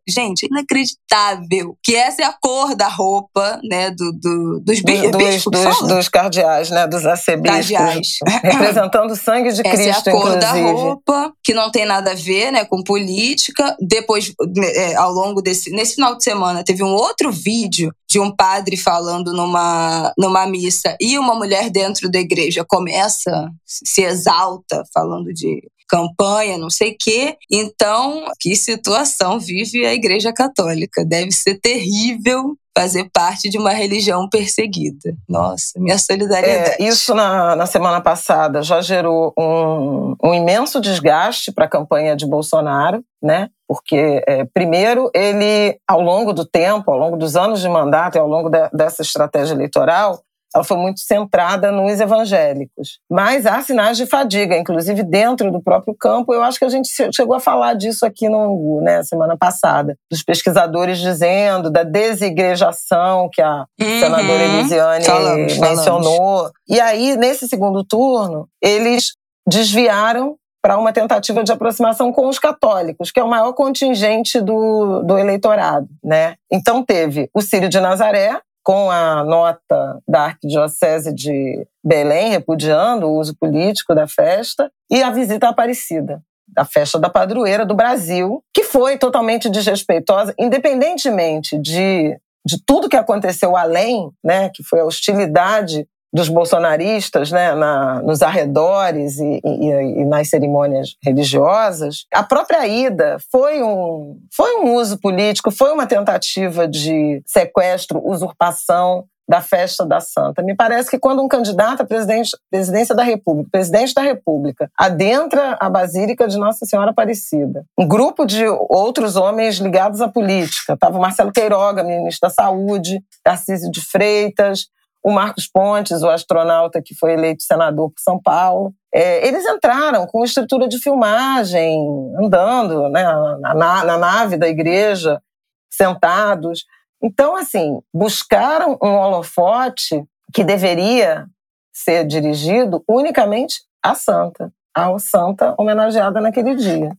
B: Gente, inacreditável que essa é a cor da roupa, né, do, do dos bispos.
A: Dos, dos, dos, cardeais, né, dos arcebispos. Cardeais. Representando o sangue de Cristo,
B: Essa é a cor
A: inclusive.
B: da roupa, que não tem nada a ver, né, com política. Depois, é, ao longo desse... Nesse final de semana, teve um outro vídeo de um padre falando numa, numa missa e uma mulher dentro da igreja começa, se exalta, falando de campanha, não sei o quê. Então, que situação vive a Igreja Católica? Deve ser terrível fazer parte de uma religião perseguida. Nossa, minha solidariedade.
A: É, isso na, na semana passada já gerou um, um imenso desgaste para a campanha de Bolsonaro, né? Porque, é, primeiro, ele, ao longo do tempo, ao longo dos anos de mandato e ao longo de, dessa estratégia eleitoral, ela foi muito centrada nos evangélicos. Mas há sinais de fadiga, inclusive dentro do próprio campo. Eu acho que a gente chegou a falar disso aqui no Angu, né, semana passada, dos pesquisadores dizendo da desigrejação que a uhum. senadora Elisiane falamos, mencionou. Falamos. E aí, nesse segundo turno, eles desviaram para uma tentativa de aproximação com os católicos, que é o maior contingente do, do eleitorado. Né? Então, teve o Círio de Nazaré, com a nota da Arquidiocese de Belém repudiando o uso político da festa e a visita à Aparecida, da festa da padroeira do Brasil, que foi totalmente desrespeitosa, independentemente de, de tudo que aconteceu além, né, que foi a hostilidade dos bolsonaristas, né, na, nos arredores e, e, e, nas cerimônias religiosas, a própria ida foi um, foi um uso político, foi uma tentativa de sequestro, usurpação da festa da Santa. Me parece que quando um candidato à presidência da República, presidente da República, adentra a Basílica de Nossa Senhora Aparecida, um grupo de outros homens ligados à política, estava Marcelo Queiroga, ministro da Saúde, Tarcísio de Freitas, o Marcos Pontes, o astronauta que foi eleito senador por São Paulo. É, eles entraram com estrutura de filmagem, andando né, na, na, na nave da igreja, sentados. Então, assim, buscaram um holofote que deveria ser dirigido unicamente à santa, à santa homenageada naquele dia.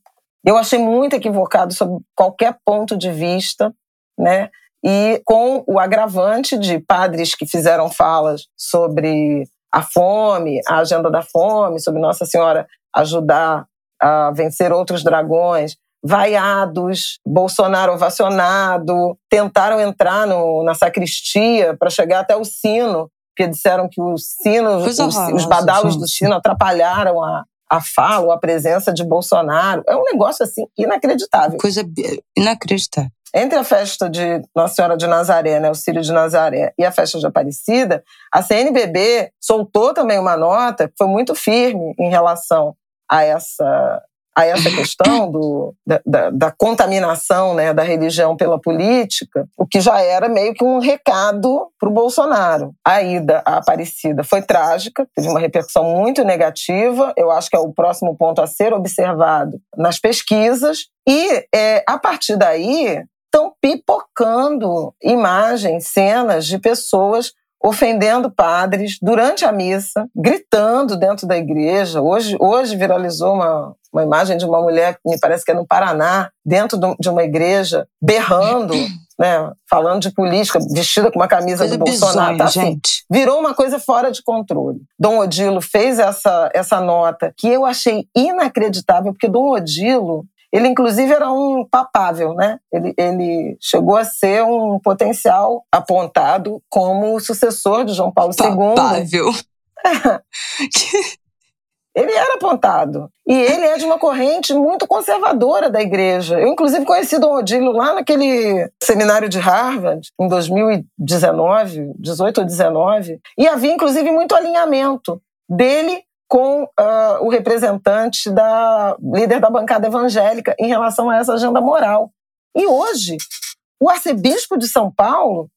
A: Eu achei muito equivocado sobre qualquer ponto de vista, né? E com o agravante de padres que fizeram falas sobre a fome, a agenda da fome, sobre Nossa Senhora ajudar a vencer outros dragões vaiados, Bolsonaro ovacionado, tentaram entrar no, na sacristia para chegar até o sino, porque disseram que os sinos, os, os, badalos gente. do sino atrapalharam a, a fala, a presença de Bolsonaro. É um negócio assim inacreditável.
B: Coisa inacreditável.
A: Entre a festa de Nossa Senhora de Nazaré, né, o Círio de Nazaré, e a festa de Aparecida, a CNBB soltou também uma nota que foi muito firme em relação a essa a essa questão do, da, da, da, contaminação né, da religião pela política, o que já era meio que um recado para o Bolsonaro. A ida à Aparecida foi trágica, teve uma repercussão muito negativa, eu acho que é o próximo ponto a ser observado nas pesquisas, e é, a partir daí estão pipocando imagens, cenas de pessoas ofendendo padres durante a missa, gritando dentro da igreja. Hoje, hoje viralizou uma, uma imagem de uma mulher, que me parece que é no Paraná, dentro de uma igreja, berrando, né, falando de política, vestida com uma camisa
B: coisa
A: do Bolsonaro.
B: Bizonha, tá, assim, gente.
A: Virou uma coisa fora de controle. Dom Odilo fez essa, essa nota que eu achei inacreditável, porque Dom Odilo ele, inclusive, era um papável, né? Ele, ele chegou a ser um potencial apontado como sucessor de João Paulo
B: II. Papável.
A: Ele era apontado. E ele é de uma corrente muito conservadora da igreja. Eu, inclusive, conheci Dom Odílio lá naquele seminário de Harvard, em 2019, 18 ou 19, e havia, inclusive, muito alinhamento dele com uh, o representante da líder da bancada evangélica em relação a essa agenda moral. E hoje, o arcebispo de São Paulo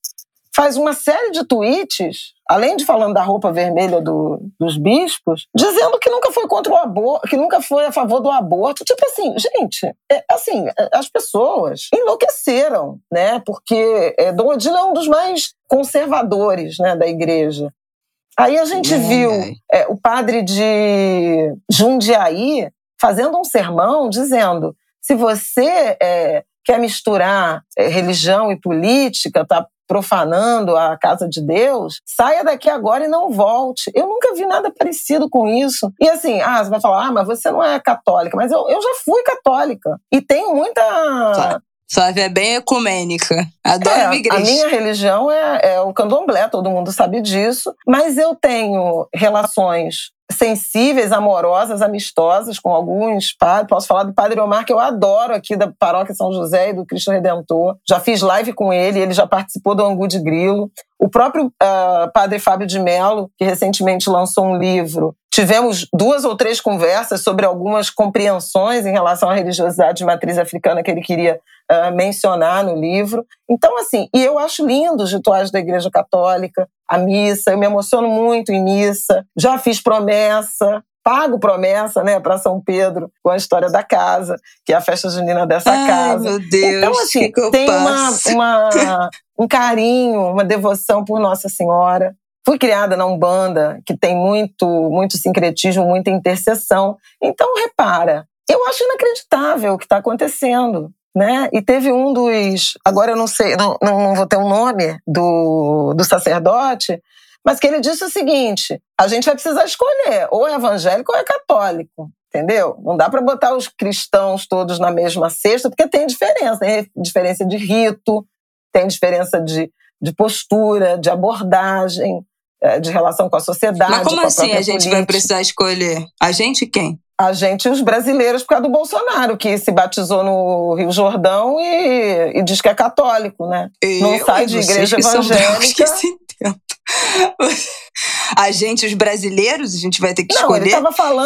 A: faz uma série de tweets, além de falando da roupa vermelha do, dos bispos, dizendo que nunca foi contra o aborto, que nunca foi a favor do aborto. Tipo assim, gente, é, assim, é, as pessoas enlouqueceram, né? Porque é, Dom Odilo é um dos mais conservadores né, da igreja. Aí a gente viu é, o padre de Jundiaí fazendo um sermão dizendo: se você é, quer misturar é, religião e política, tá profanando a casa de Deus, saia daqui agora e não volte. Eu nunca vi nada parecido com isso. E assim, ah, você vai falar, ah, mas você não é católica, mas eu, eu já fui católica. E tenho muita.
B: Sua é bem ecumênica. Adoro é, igreja.
A: A minha religião é, é o candomblé, todo mundo sabe disso. Mas eu tenho relações sensíveis, amorosas, amistosas com alguns padres. Posso falar do Padre Omar, que eu adoro aqui da Paróquia São José e do Cristo Redentor. Já fiz live com ele, ele já participou do Angu de Grilo. O próprio uh, Padre Fábio de Mello, que recentemente lançou um livro, tivemos duas ou três conversas sobre algumas compreensões em relação à religiosidade de matriz africana que ele queria uh, mencionar no livro. Então, assim, e eu acho lindo os rituais da Igreja Católica, a missa, eu me emociono muito em missa, já fiz promessa, pago promessa, né, para São Pedro com a história da casa, que é a festa junina dessa
B: Ai,
A: casa.
B: Meu Deus,
A: então, assim,
B: que
A: tem uma, uma, um carinho, uma devoção por Nossa Senhora. Fui criada na Umbanda, que tem muito, muito sincretismo, muita intercessão. Então, repara, eu acho inacreditável o que está acontecendo né? E teve um dos, agora eu não sei, não, não vou ter o um nome do, do sacerdote, mas que ele disse o seguinte: a gente vai precisar escolher, ou é evangélico ou é católico. Entendeu? Não dá para botar os cristãos todos na mesma cesta, porque tem diferença. Tem diferença de rito, tem diferença de, de postura, de abordagem. é, de relação com a sociedade.
B: Mas como
A: a
B: assim a gente
A: política.
B: vai precisar escolher? A gente quem?
A: A gente e os brasileiros por causa do Bolsonaro, que se batizou no Rio Jordão e, e diz que é católico, né?
B: Eu
A: Não sai de igreja evangélica.
B: A gente, os brasileiros, a gente vai ter que
A: Não,
B: escolher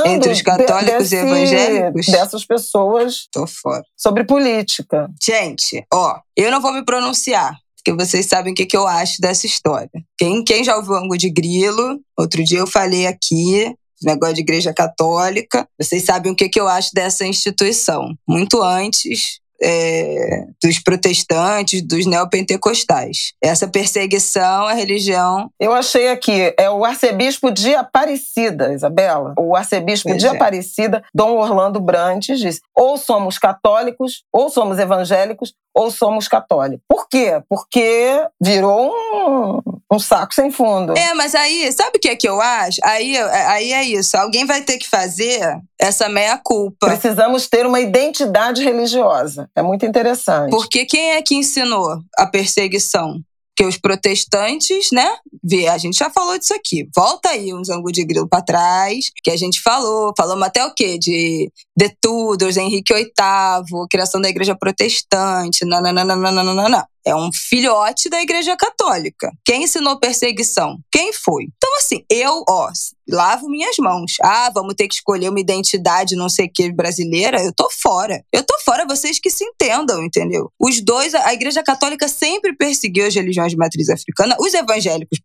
B: entre os católicos
A: desse,
B: e evangélicos.
A: Dessas pessoas.
B: Tô fora.
A: Sobre política.
B: Gente, ó, eu não vou me pronunciar porque vocês sabem o que, que eu acho dessa história. Quem, quem já ouviu Ango de Grilo, outro dia eu falei aqui, negócio de igreja católica, vocês sabem o que, que eu acho dessa instituição. Muito antes é, dos protestantes, dos neopentecostais. Essa perseguição à religião.
A: Eu achei aqui, é o arcebispo de Aparecida, Isabela. O arcebispo
B: Pois
A: de
B: é.
A: Aparecida, Dom Orlando Brantes, diz: ou somos católicos, ou somos evangélicos, ou somos católicos. Por quê? Porque virou um, um saco sem fundo.
B: É, mas aí, sabe o que é que eu acho? Aí, aí é isso. Alguém vai ter que fazer essa meia-culpa.
A: Precisamos ter uma identidade religiosa. É muito interessante.
B: Porque quem é que ensinou a perseguição? Que os protestantes, né? Vê, a gente já falou disso aqui. Volta aí uns ângulos de grilo para trás, que a gente falou. Falamos até o quê? De De Tudors, Henrique VIII, criação da igreja protestante, nananana. É um filhote da igreja católica. Quem ensinou perseguição? Quem foi? Então, assim, eu, ó, lavo minhas mãos. Ah, vamos ter que escolher uma identidade não sei que brasileira. Eu tô fora. Eu tô fora, vocês que se entendam, entendeu? Os dois, a igreja católica sempre perseguiu as religiões de matriz africana. Os evangélicos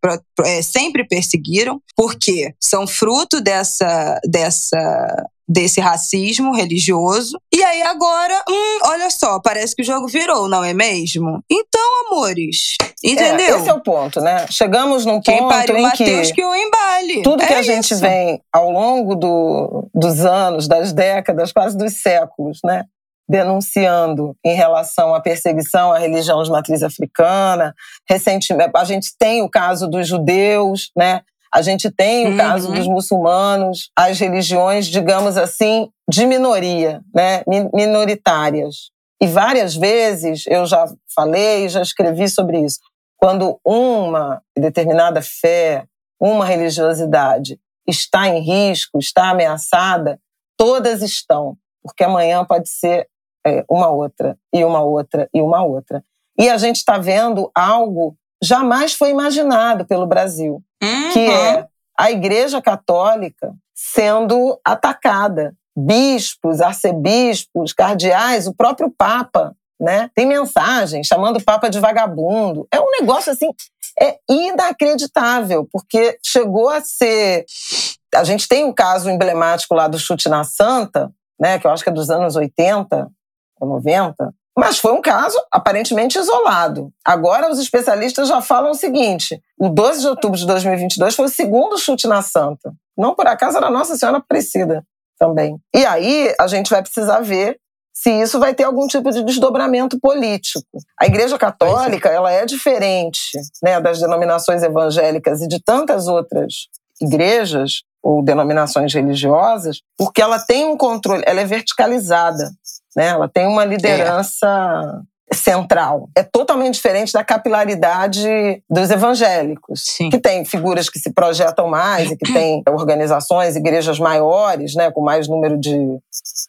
B: é, sempre perseguiram, porque são fruto dessa, dessa desse racismo religioso. E aí agora, hum, olha só, parece que o jogo virou, não é mesmo? Então, amores, entendeu?
A: É, esse é o ponto, né? Chegamos num
B: Quem
A: ponto
B: pariu
A: em
B: Mateus
A: que
B: que o embale.
A: tudo que
B: É
A: a gente
B: isso.
A: vem ao longo do- dos anos, das décadas, quase dos séculos, né? Denunciando em relação à perseguição à religião de matriz africana. Recentemente, a gente tem o caso dos judeus, né? A gente tem o
B: Uhum.
A: caso dos muçulmanos, as religiões, digamos assim, de minoria, né? Mi- minoritárias. E várias vezes eu já falei, já escrevi sobre isso. Quando uma determinada fé, uma religiosidade está em risco, está ameaçada, todas estão, porque amanhã pode ser é, uma outra, e uma outra, e uma outra. E a gente está vendo algo jamais foi imaginado pelo Brasil que
B: Uhum.
A: é a Igreja Católica sendo atacada. Bispos, arcebispos, cardeais, o próprio Papa, né? Tem mensagem chamando o Papa de vagabundo. É um negócio assim, é inacreditável, porque chegou a ser. A gente tem um caso emblemático lá do chute na Santa, né? Que eu acho que é dos anos 80 ou 90, mas foi um caso aparentemente isolado. Agora, os especialistas já falam o seguinte: o 12 de outubro de 2022 foi o segundo chute na Santa. Não por acaso era Nossa Senhora Aparecida também. E aí a gente vai precisar ver se isso vai ter algum tipo de desdobramento político. A Igreja Católica ela é diferente né, das denominações evangélicas e de tantas outras igrejas ou denominações religiosas, porque ela tem um controle, ela é verticalizada, né? Ela tem uma liderança central. É totalmente diferente da capilaridade dos evangélicos,
B: Sim.
A: que tem figuras que se projetam mais e que tem organizações, igrejas maiores, né, com mais número de,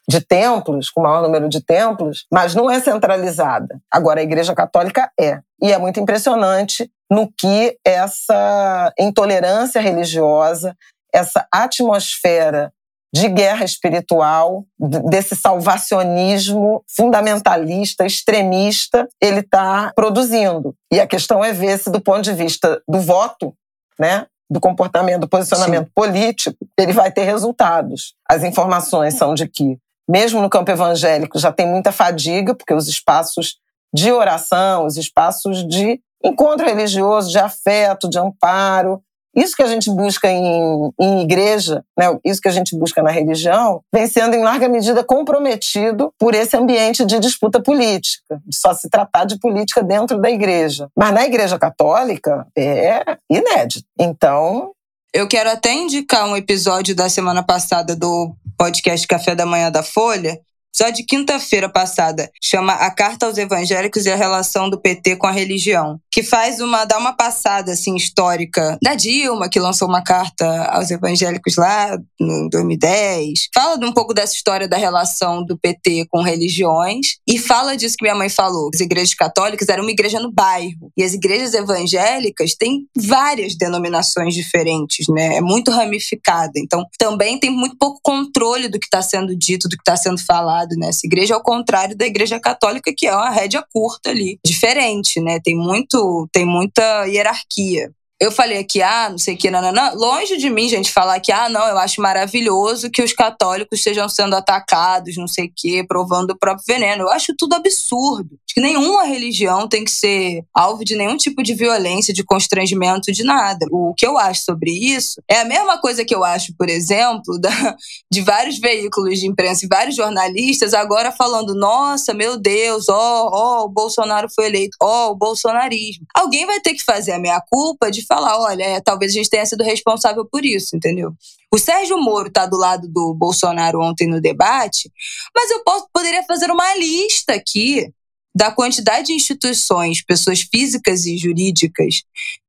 A: de templos, com maior número de templos, mas não é centralizada. Agora, a Igreja Católica é. E é muito impressionante no que essa intolerância religiosa, essa atmosfera de guerra espiritual, desse salvacionismo fundamentalista, extremista, ele está produzindo. E a questão é ver se, do ponto de vista do voto, né, do comportamento, do posicionamento político, ele vai ter resultados. As informações são de que, mesmo no campo evangélico, já tem muita fadiga, porque os espaços de oração, os espaços de encontro religioso, de afeto, de amparo, isso que a gente busca em, em igreja, né, isso que a gente busca na religião, vem sendo em larga medida comprometido por esse ambiente de disputa política, de só se tratar de política dentro da igreja. Mas na igreja católica é inédito. Então,
B: Eu quero até indicar um episódio da semana passada do podcast Café da Manhã da Folha, só de quinta-feira passada, chama A Carta aos Evangélicos e a Relação do PT com a Religião, que faz uma dá uma passada assim histórica da Dilma, que lançou uma carta aos evangélicos lá em 2010. Fala um pouco dessa história da relação do PT com religiões e fala disso que minha mãe falou. As igrejas católicas eram uma igreja no bairro e as igrejas evangélicas têm várias denominações diferentes, né? É muito ramificada. Então, também tem muito pouco controle do que está sendo dito, do que está sendo falado nessa igreja, ao contrário da igreja católica, que é uma rédea curta ali, diferente, né? Tem muito, tem muita hierarquia eu falei aqui, ah, não sei o que, não. Longe de mim, gente, falar que, ah, não, eu acho maravilhoso que os católicos estejam sendo atacados, não sei o que, provando o próprio veneno. Eu acho tudo absurdo. Acho que nenhuma religião tem que ser alvo de nenhum tipo de violência, de constrangimento, de nada. O que eu acho sobre isso é a mesma coisa que eu acho, por exemplo, da, de vários veículos de imprensa e vários jornalistas agora falando: nossa, meu Deus, ó, oh, ó, oh, o Bolsonaro foi eleito, ó, oh, o bolsonarismo. Alguém vai ter que fazer a minha culpa de falar, olha, é, talvez a gente tenha sido responsável por isso, entendeu? O Sérgio Moro está do lado do Bolsonaro ontem no debate, mas eu posso, poderia fazer uma lista aqui da quantidade de instituições, pessoas físicas e jurídicas,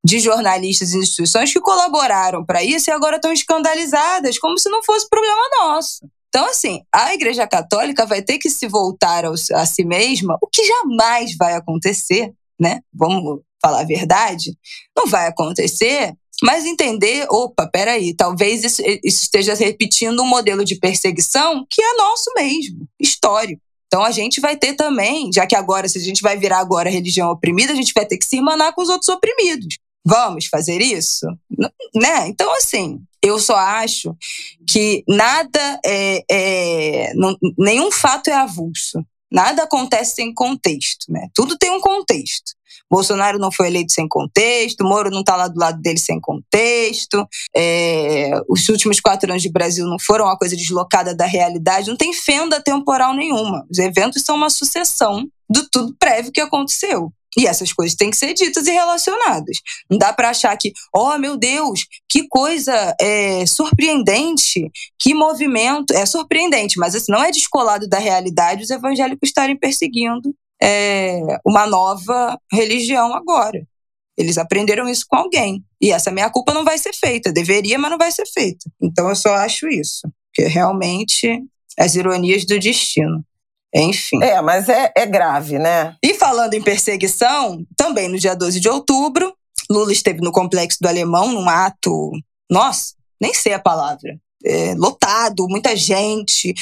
B: de jornalistas e instituições que colaboraram para isso e agora estão escandalizadas, como se não fosse problema nosso. Então, assim, a Igreja Católica vai ter que se voltar a si mesma, o que jamais vai acontecer, né? Vamos falar a verdade, não vai acontecer, mas entender, opa, peraí, talvez isso, isso esteja repetindo um modelo de perseguição que é nosso mesmo, histórico. Então a gente vai ter também, já que agora, se a gente vai virar agora religião oprimida, a gente vai ter que se irmanar com os outros oprimidos. Vamos fazer isso? Né? Então, assim, eu só acho que nada é. é não, nenhum fato é avulso. Nada acontece sem contexto, né? Tudo tem um contexto. Bolsonaro não foi eleito sem contexto, Moro não está lá do lado dele sem contexto, é, os últimos quatro anos de Brasil não foram uma coisa deslocada da realidade, não tem fenda temporal nenhuma. Os eventos são uma sucessão do tudo prévio que aconteceu. E essas coisas têm que ser ditas e relacionadas. Não dá para achar que, oh meu Deus, que coisa é, surpreendente, que movimento. É surpreendente, mas assim, não é descolado da realidade os evangélicos estarem perseguindo é, uma nova religião agora. Eles aprenderam isso com alguém. E essa minha culpa não vai ser feita. Deveria, mas não vai ser feita. Então eu só acho isso. Que realmente as ironias do destino. Enfim.
A: É, mas é, é grave, né?
B: E falando em perseguição, também no dia 12 de outubro, Lula esteve no Complexo do Alemão, num ato, nossa, nem sei a palavra, é, lotado, muita gente,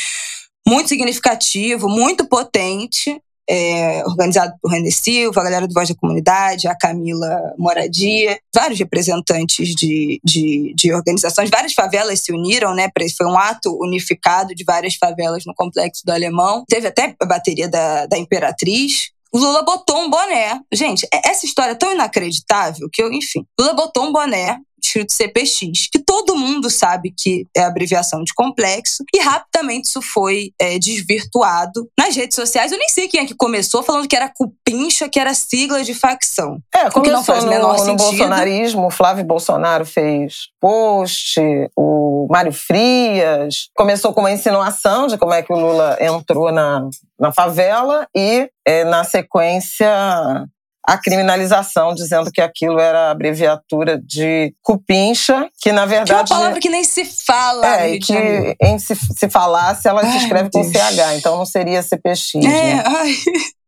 B: muito significativo, muito potente, é, organizado por René Silva, a galera do Voz da Comunidade, a Camila Moradia, vários representantes de, de, de organizações, várias favelas se uniram, né? Foi um ato unificado de várias favelas no Complexo do Alemão. Teve até a bateria da, da Imperatriz, Lula botou um boné. Gente, é, essa história é tão inacreditável que eu, enfim. Lula botou um boné escrito CPX, que todo mundo sabe que é abreviação de complexo, e rapidamente isso foi é, desvirtuado nas redes sociais. Eu nem sei quem é que começou falando que era cupincha, que era sigla de facção.
A: É, como que não faz o menor no, sentido. No bolsonarismo, o Flávio Bolsonaro fez post, o Mário Frias começou com uma insinuação de como é que o Lula entrou na, na favela e, é, na sequência, a criminalização, dizendo que aquilo era abreviatura de cupincha, que na verdade. Que é uma
B: palavra que nem se fala.
A: É, que em se, se falasse, ela se escreve com CH, então não seria CPX. É, né? ai.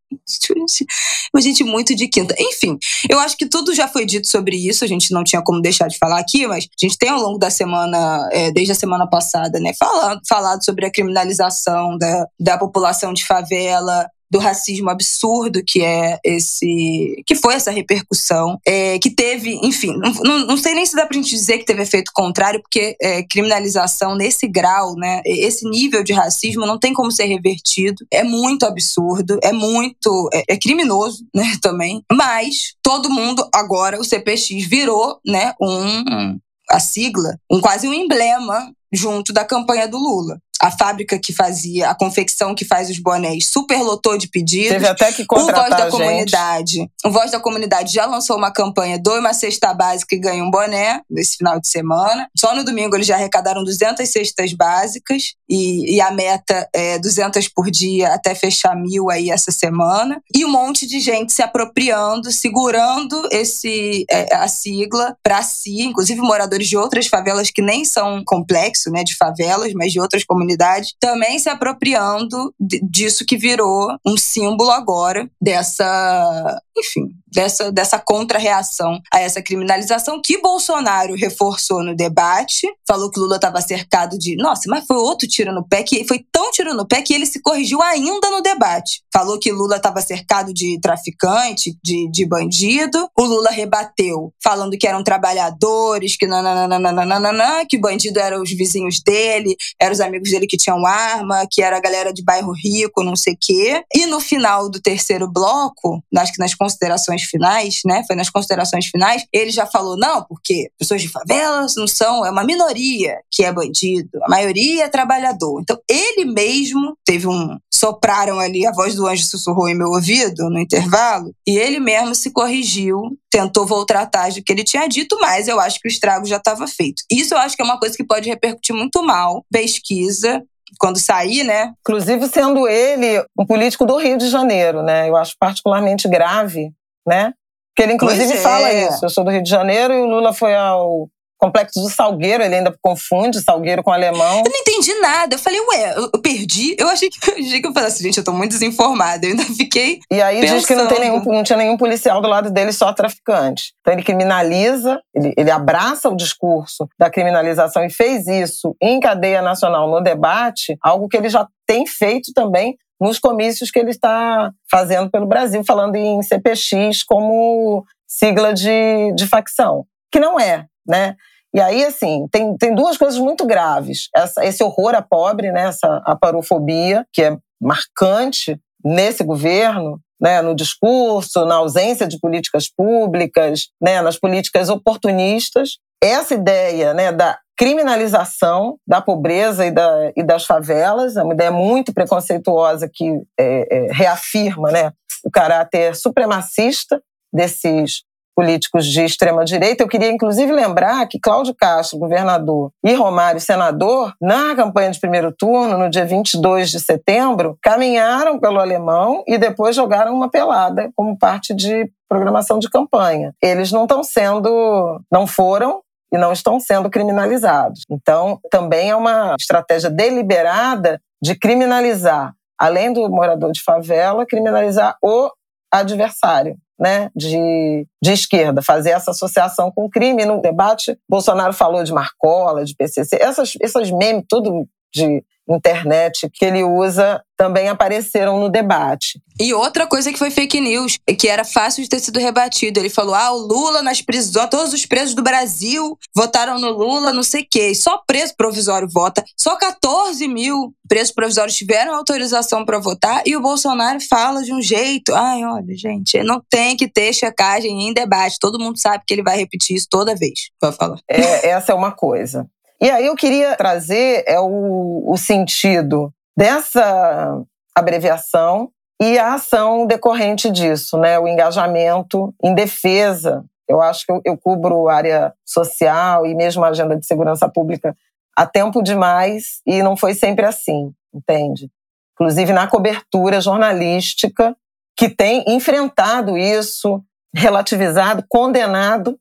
B: Gente muito de quinta. Enfim, eu acho que tudo já foi dito sobre isso, a gente não tinha como deixar de falar aqui, mas a gente tem ao longo da semana, é, desde a semana passada, né, falado, falado sobre a criminalização da, da população de favela, do racismo absurdo que é esse que foi essa repercussão é, que teve enfim não, não sei nem se dá pra gente dizer que teve efeito contrário porque é, criminalização nesse grau né esse nível de racismo não tem como ser revertido. É muito absurdo é muito é, é criminoso né também. Mas todo mundo agora o CPX virou né um a sigla um quase um emblema junto da campanha do Lula a fábrica que fazia, a confecção que faz os bonés, superlotou de pedidos.
A: Teve até que contratar
B: o Voz da. Comunidade. O Voz da Comunidade já lançou uma campanha Doe uma cesta básica e ganhe um boné nesse final de semana. Só no domingo eles já arrecadaram 200 cestas básicas e, e a meta é 200 por dia até fechar mil aí essa semana. E um monte de gente se apropriando, segurando esse é, a sigla para si, inclusive moradores de outras favelas que nem são complexo, né, de favelas, mas de outras comunidades, também se apropriando disso que virou um símbolo agora dessa, enfim, dessa, dessa contra-reação a essa criminalização que Bolsonaro reforçou no debate. Falou que Lula estava cercado de. Nossa, mas foi outro tiro no pé, que foi tão tiro no pé que ele se corrigiu ainda no debate. Falou que Lula estava cercado de traficante, de, de bandido. O Lula rebateu, falando que eram trabalhadores, que nananana, que bandido eram os vizinhos dele, eram os amigos dele que tinham arma, que era a galera de bairro rico, não sei o quê. E no final do terceiro bloco, acho que nas considerações finais, né? Foi nas considerações finais, ele já falou: não, porque pessoas de favelas não são, é uma minoria que é bandido, a maioria é trabalhador. Então, ele mesmo teve um. Sopraram ali, a voz do anjo sussurrou em meu ouvido no intervalo, e ele mesmo se corrigiu, tentou voltar atrás do que ele tinha dito, mas eu acho que o estrago já estava feito. Isso eu acho que é uma coisa que pode repercutir muito mal. Pesquisa, quando sair, né?
A: Inclusive sendo ele um político do Rio de Janeiro, né? Eu acho particularmente grave né? Que ele inclusive
B: é.
A: fala isso. Eu sou do Rio de Janeiro e o Lula foi ao complexo do Salgueiro, ele ainda confunde Salgueiro com alemão.
B: Eu não entendi nada. Eu falei, ué, eu, eu perdi. Eu achei que eu achei que eu falei assim, gente, eu tô muito desinformada. Eu ainda fiquei.
A: E aí diz que não, tem
B: Pensando.
A: nenhum, não tinha nenhum policial do lado dele, só traficante. Então ele criminaliza, ele, ele abraça o discurso da criminalização e fez isso em cadeia nacional no debate, algo que ele já tem feito também nos comícios que ele está fazendo pelo Brasil, falando em CPX como sigla de, de facção, que não é, né? E aí, assim, tem, tem duas coisas muito graves. Essa, esse horror à pobre, né? essa aparofobia, que é marcante nesse governo, né? no discurso, na ausência de políticas públicas, né? nas políticas oportunistas. Essa ideia né? da criminalização da pobreza e, da, e das favelas, é uma ideia muito preconceituosa que é, é, reafirma né? o caráter supremacista desses políticos de extrema direita. Eu queria inclusive lembrar que Cláudio Castro, governador, e Romário, senador, na campanha de primeiro turno, no dia 22 de setembro, caminharam pelo alemão e depois jogaram uma pelada como parte de programação de campanha. Eles não estão sendo, não foram e não estão sendo criminalizados. Então, também é uma estratégia deliberada de criminalizar, além do morador de favela, criminalizar o adversário né, de, de esquerda, fazer essa associação com o crime. No debate, Bolsonaro falou de Marcola, de PCC, essas, essas memes, tudo de internet que ele usa também apareceram no debate.
B: E outra coisa que foi fake news, que era fácil de ter sido rebatido. Ele falou: ah, o Lula nas prisões, todos os presos do Brasil votaram no Lula, não sei o quê. Só preso provisório vota. Só 14 mil presos provisórios tiveram autorização para votar e o Bolsonaro fala de um jeito. Ai, olha, gente, não tem que ter checagem em debate. Todo mundo sabe que ele vai repetir isso toda vez. Vai falar.
A: É, essa é uma coisa. E aí eu queria trazer é o, o sentido dessa abreviação e a ação decorrente disso, né? O engajamento em defesa. Eu acho que eu, eu cubro área social e mesmo a agenda de segurança pública há tempo demais e não foi sempre assim, entende? Inclusive na cobertura jornalística que tem enfrentado isso, relativizado, condenado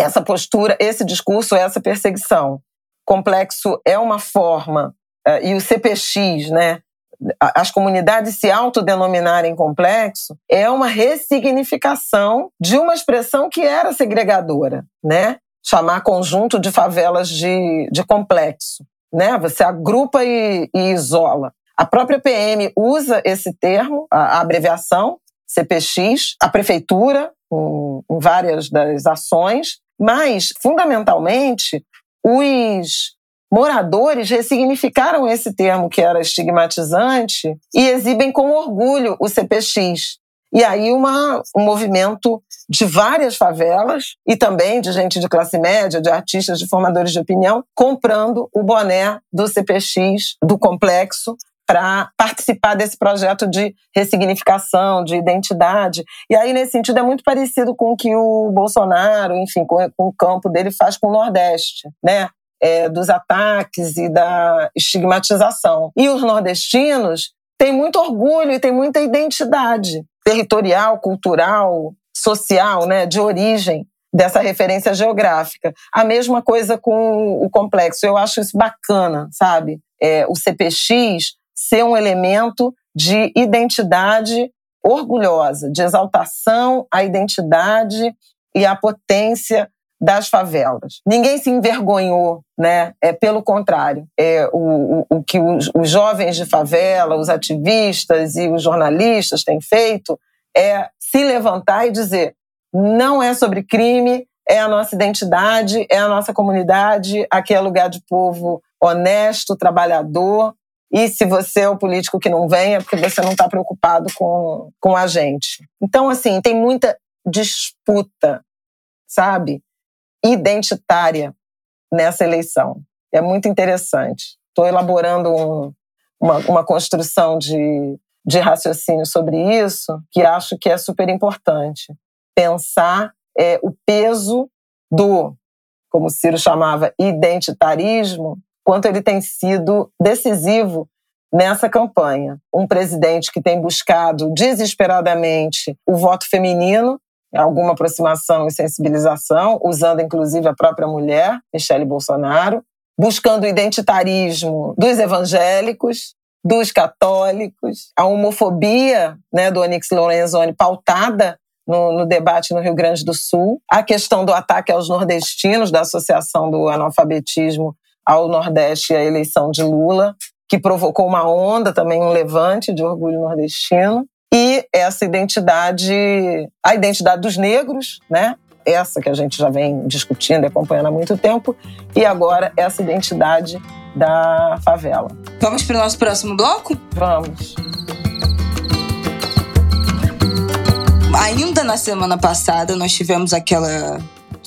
A: essa postura, esse discurso, essa perseguição complexo é uma forma, uh, e o CPX, né, as comunidades se autodenominarem complexo, é uma ressignificação de uma expressão que era segregadora, né? Chamar conjunto de favelas de, de complexo, né? Você agrupa e, e isola. A própria PM usa esse termo, a, a abreviação, CPX, a prefeitura, em, em várias das ações, mas, fundamentalmente, os moradores ressignificaram esse termo que era estigmatizante e exibem com orgulho o CPX. E aí uma, um movimento de várias favelas e também de gente de classe média, de artistas, de formadores de opinião, comprando o boné do CPX, do complexo, para participar desse projeto de ressignificação, de identidade. E aí, nesse sentido, é muito parecido com o que o Bolsonaro, enfim, com, com o campo dele faz com o Nordeste, né? É, dos ataques e da estigmatização. E os nordestinos têm muito orgulho e têm muita identidade territorial, cultural, social, né, de origem dessa referência geográfica. A mesma coisa com o complexo. Eu acho isso bacana, sabe? É, o CPX ser um elemento de identidade orgulhosa, de exaltação à identidade e à potência das favelas. Ninguém se envergonhou, né? É pelo contrário, é o, o, o que os, os jovens de favela, os ativistas e os jornalistas têm feito é se levantar e dizer: não é sobre crime, é a nossa identidade, é a nossa comunidade, aqui é lugar de povo honesto, trabalhador, e se você é o político que não vem, é porque você não está preocupado com, com a gente. Então, assim, tem muita disputa, sabe? Identitária nessa eleição. É muito interessante. Estou elaborando um, uma, uma construção de, de raciocínio sobre isso que acho que é super importante. Pensar é, o peso do, como Ciro chamava, identitarismo quanto ele tem sido decisivo nessa campanha. Um presidente que tem buscado desesperadamente o voto feminino, alguma aproximação e sensibilização, usando inclusive a própria mulher, Michele Bolsonaro, buscando o identitarismo dos evangélicos, dos católicos, a homofobia né, do Onyx Lorenzoni pautada no, no, debate no Rio Grande do Sul, a questão do ataque aos nordestinos, da Associação do Analfabetismo ao Nordeste e a eleição de Lula, que provocou uma onda também, um levante de orgulho nordestino. E essa identidade, a identidade dos negros, né? Essa que a gente já vem discutindo e acompanhando há muito tempo, e agora essa identidade da favela.
B: Vamos para o nosso próximo bloco?
A: Vamos.
B: Ainda na semana passada, nós tivemos aquela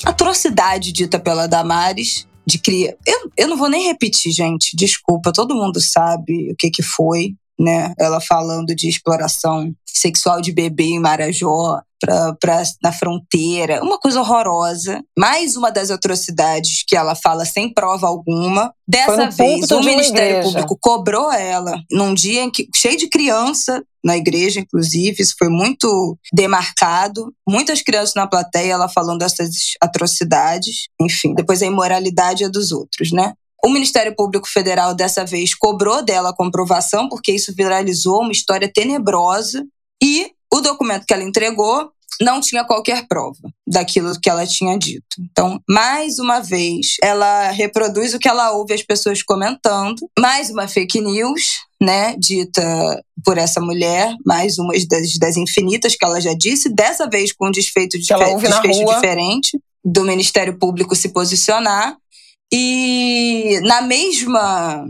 B: atrocidade dita pela Damares, de criar. Eu, eu não vou nem repetir, gente, desculpa, todo mundo sabe o que, que foi, né? Ela falando de exploração sexual de bebê em Marajó, pra, pra, na fronteira, uma coisa horrorosa. Mais uma das atrocidades que ela fala sem prova alguma. Dessa vez, o Ministério Público cobrou ela num dia em que, cheio de criança na igreja, inclusive, isso foi muito demarcado. Muitas crianças na plateia, ela falando dessas atrocidades. Enfim, depois a imoralidade é dos outros, né? O Ministério Público Federal, dessa vez, cobrou dela a comprovação, porque isso viralizou uma história tenebrosa. E o documento que ela entregou não tinha qualquer prova daquilo que ela tinha dito. Então, mais uma vez, ela reproduz o que ela ouve as pessoas comentando, mais uma fake news, né, dita por essa mulher, mais uma das, das infinitas que ela já disse, dessa vez com um desfeito, desfecho diferente do Ministério Público se posicionar. E na mesma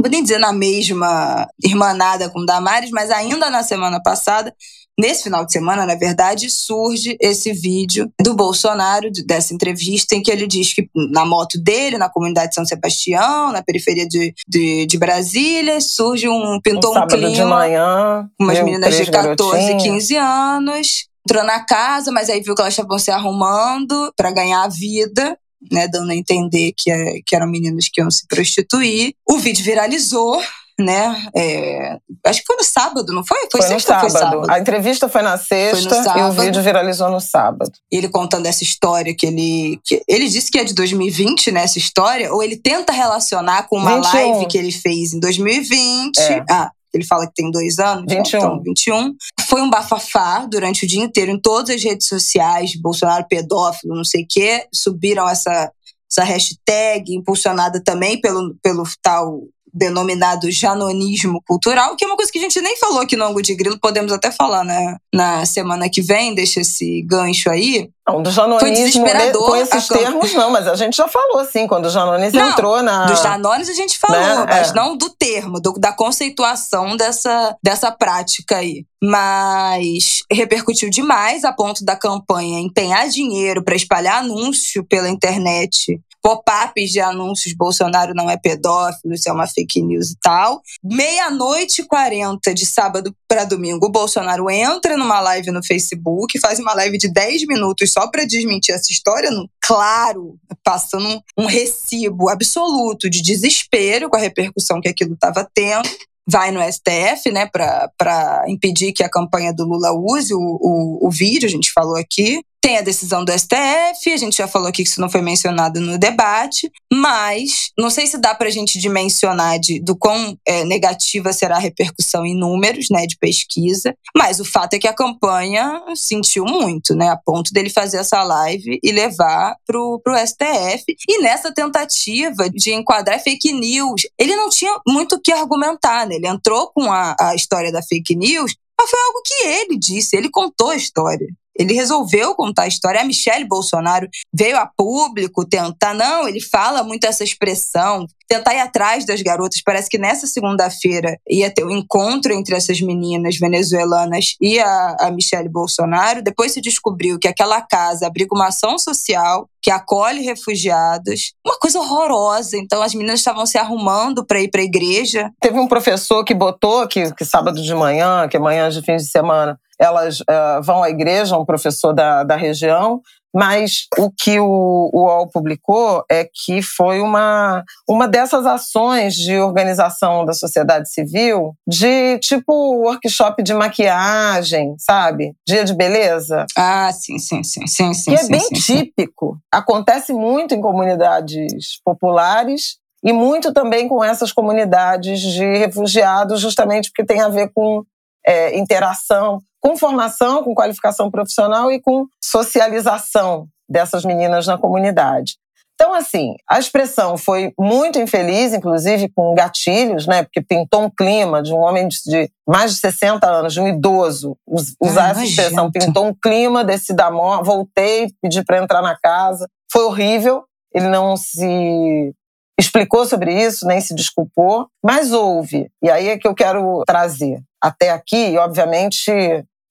B: vou nem dizer na mesma irmanada com Damares, mas ainda na semana passada, Nesse final de semana, na verdade, surge esse vídeo do Bolsonaro, dessa entrevista, em que ele diz que na moto dele, na comunidade de São Sebastião, na periferia de, de, de Brasília, surge um. pintou um, um clima.
A: De manhã,
B: umas meninas de 14, 15 anos. Entrou na casa, mas aí viu que elas estavam se arrumando para ganhar a vida. Né, dando a entender que, é, que eram meninas que iam se prostituir. O vídeo viralizou, né? É, acho que foi no sábado, não foi?
A: Foi, foi sexta no sábado. Foi sábado? A entrevista foi na sexta foi e o vídeo viralizou no sábado.
B: Ele contando essa história que ele. Que ele disse que é de 2020, né? Essa história, ou ele tenta relacionar com uma 21. live que ele fez em 2020. É. Ah, ele fala que tem dois anos.
A: 21.
B: Então, 21. Foi um bafafá durante o dia inteiro em todas as redes sociais, Bolsonaro pedófilo, não sei o quê. Subiram essa, essa hashtag, impulsionada também pelo, pelo tal denominado janonismo cultural, que é uma coisa que a gente nem falou aqui no Ango de Grilo, podemos até falar né, na semana que vem, deixa esse gancho aí.
A: Não, do janonismo com esses termos não, mas a gente já falou assim, quando o janonismo não, entrou na...
B: Dos janones a gente falou, né? mas é. não do termo, do, da conceituação dessa, dessa prática aí. Mas repercutiu demais a ponto da campanha empenhar dinheiro para espalhar anúncio pela internet pop-ups de anúncios Bolsonaro não é pedófilo, isso é uma fake news e tal. Meia-noite e 40 de sábado para domingo, o Bolsonaro entra numa live no Facebook, faz uma live de 10 minutos só para desmentir essa história, no, claro, passando um recibo absoluto de desespero com a repercussão que aquilo estava tendo vai no STF, né, para impedir que a campanha do Lula use o, o, o vídeo, a gente falou aqui. Tem a decisão do STF, a gente já falou aqui que isso não foi mencionado no debate, mas não sei se dá para a gente dimensionar de, do quão é, negativa será a repercussão em números, né, de pesquisa, mas o fato é que a campanha sentiu muito, né, a ponto dele fazer essa live e levar pro, pro STF. E nessa tentativa de enquadrar fake news, ele não tinha muito o que argumentar, né, ele entrou com a, a história da fake news, mas foi algo que ele disse, ele contou a história. Ele resolveu contar a história. A Michelle Bolsonaro veio a público tentar. Não, ele fala muito essa expressão, tentar ir atrás das garotas. Parece que nessa segunda-feira ia ter um encontro entre essas meninas venezuelanas e a, a Michelle Bolsonaro. Depois se descobriu que aquela casa abriga uma ação social que acolhe refugiados. Uma coisa horrorosa. Então as meninas estavam se arrumando para ir para a igreja.
A: Teve um professor que botou que, que sábado de manhã, que é manhã de fim de semana, elas uh, vão à igreja, um professor da, da região, mas o que o, o UOL publicou é que foi uma, uma dessas ações de organização da sociedade civil, de tipo workshop de maquiagem, sabe? Dia de beleza.
B: Ah, sim, sim, sim. sim, sim
A: que é
B: sim,
A: bem
B: sim,
A: típico. Acontece muito em comunidades populares e muito também com essas comunidades de refugiados, justamente porque tem a ver com é, interação com formação, com qualificação profissional e com socialização dessas meninas na comunidade. Então, assim, a expressão foi muito infeliz, inclusive com gatilhos, né? Porque pintou um clima de um homem de mais de 60 anos, de um idoso, usar essa expressão, pintou um clima desse da morte. Voltei, pedi para entrar na casa. Foi horrível. Ele não se explicou sobre isso, nem se desculpou, mas houve. E aí é que eu quero trazer. Até aqui, obviamente,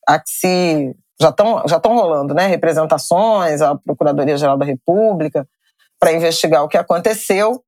A: a que se já estão já estão rolando, né, representações à Procuradoria Geral da República para investigar o que aconteceu,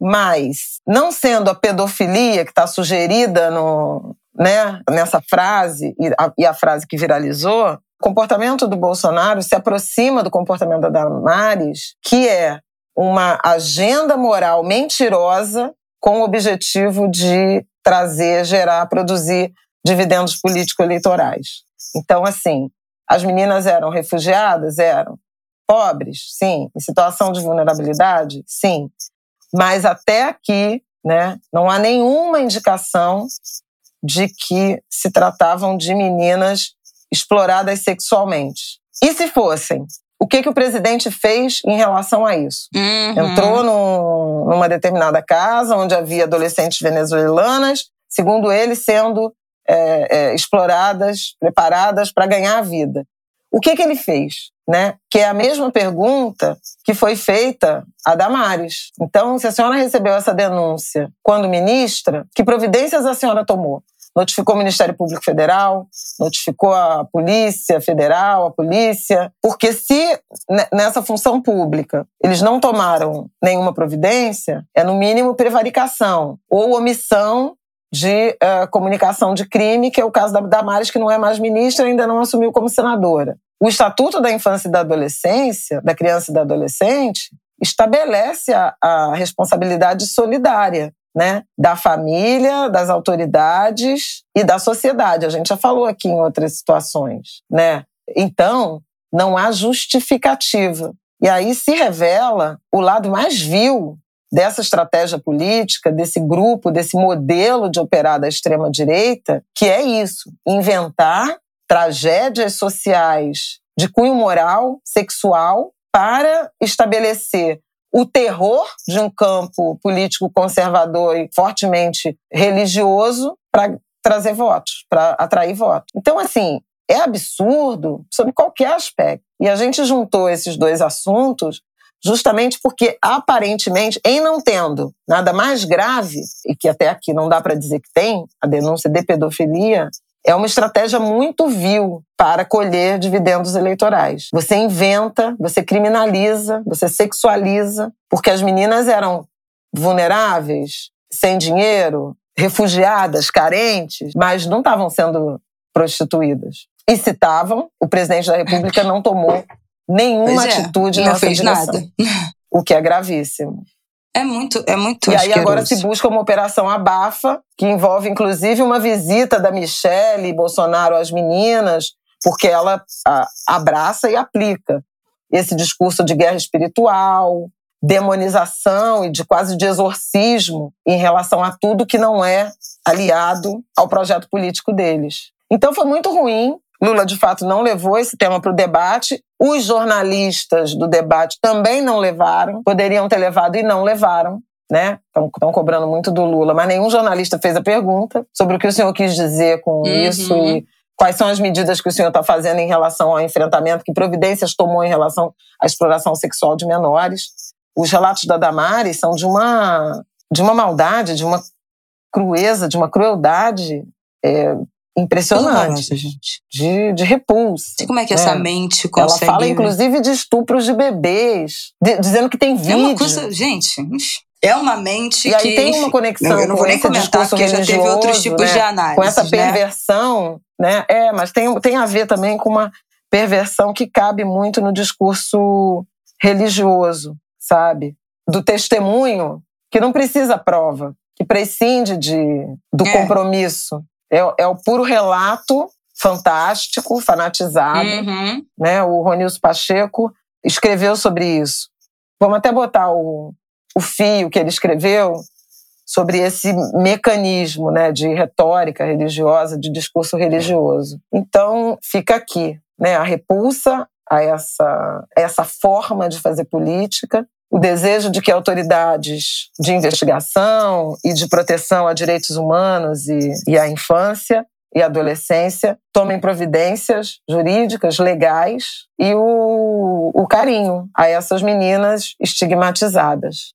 A: mas não sendo a pedofilia que está sugerida no, né, nessa frase e a, e a frase que viralizou, o comportamento do Bolsonaro se aproxima do comportamento da Damares, que é uma agenda moral mentirosa com o objetivo de trazer, gerar, produzir dividendos político-eleitorais. Então, assim, as meninas eram refugiadas? Eram. Pobres? Sim. Em situação de vulnerabilidade? Sim. Mas até aqui, né, não há nenhuma indicação de que se tratavam de meninas exploradas sexualmente. E se fossem? O que, que o presidente fez em relação a isso?
B: Uhum.
A: Entrou num, numa determinada casa onde havia adolescentes venezuelanas, segundo ele, sendo é, é, exploradas, preparadas para ganhar a vida. O que, que ele fez? Né? Que é a mesma pergunta que foi feita a Damares. Então, se a senhora recebeu essa denúncia quando ministra, que providências a senhora tomou? Notificou o Ministério Público Federal, notificou a Polícia Federal, a polícia, porque se nessa função pública eles não tomaram nenhuma providência, é no mínimo prevaricação ou omissão de uh, comunicação de crime, que é o caso da Damares, que não é mais ministra e ainda não assumiu como senadora. O Estatuto da Infância e da Adolescência, da criança e da adolescente, estabelece a, a responsabilidade solidária né, da família, das autoridades e da sociedade. A gente já falou aqui em outras situações. Né? Então, não há justificativa. E aí se revela o lado mais vil dessa estratégia política, desse grupo, desse modelo de operar da extrema-direita, que é isso: inventar tragédias sociais de cunho moral, sexual, para estabelecer o terror de um campo político conservador e fortemente religioso para trazer votos, para atrair votos. Então, assim, é absurdo sobre qualquer aspecto. E a gente juntou esses dois assuntos justamente porque, aparentemente, em não tendo nada mais grave, e que até aqui não dá para dizer que tem, a denúncia de pedofilia, é uma estratégia muito vil para colher dividendos eleitorais. Você inventa, você criminaliza, você sexualiza, porque as meninas eram vulneráveis, sem dinheiro, refugiadas, carentes, mas não estavam sendo prostituídas. E se estavam, o presidente da República não tomou nenhuma é, atitude
B: não fez
A: direção,
B: nada.
A: o que é gravíssimo.
B: É muito, é muito
A: E aí agora se busca uma operação abafa, que envolve inclusive uma visita da Michelle Bolsonaro às meninas, porque ela a, abraça e aplica esse discurso de guerra espiritual, demonização e de quase de exorcismo em relação a tudo que não é aliado ao projeto político deles. Então foi muito ruim. Lula, de fato, não levou esse tema para o debate. Os jornalistas do debate também não levaram, poderiam ter levado e não levaram. Né? Estão cobrando muito do Lula, mas nenhum jornalista fez a pergunta sobre o que o senhor quis dizer com uhum. isso e quais são as medidas que o senhor está fazendo em relação ao enfrentamento, que providências tomou em relação à exploração sexual de menores. Os relatos da Damares são de uma, de uma maldade, de uma crueza, de uma crueldade é, impressionante,
B: gente.
A: De, de repulsa.
B: Sei como é que essa mente consegue...
A: Ela fala, inclusive, de estupros de bebês, de, dizendo que tem vídeo. É
B: uma coisa... Gente, é uma mente
A: e
B: que...
A: aí tem uma conexão
B: eu não vou nem comentar, porque já teve outros tipos
A: né?
B: de análise.
A: Com essa né? perversão, né? né? É, mas tem, tem a ver também com uma perversão que cabe muito no discurso religioso, sabe? Do testemunho, que não precisa prova, que prescinde de, do é. compromisso. É, é o puro relato fantástico, fanatizado.
B: Uhum.
A: Né? O Ronilson Pacheco escreveu sobre isso. Vamos até botar o, o fio que ele escreveu sobre esse mecanismo né, de retórica religiosa, de discurso religioso. Então, fica aqui né, a repulsa a essa, a essa forma de fazer política, o desejo de que autoridades de investigação e de proteção a direitos humanos e, e à infância e adolescência tomem providências jurídicas, legais e o, o carinho a essas meninas estigmatizadas,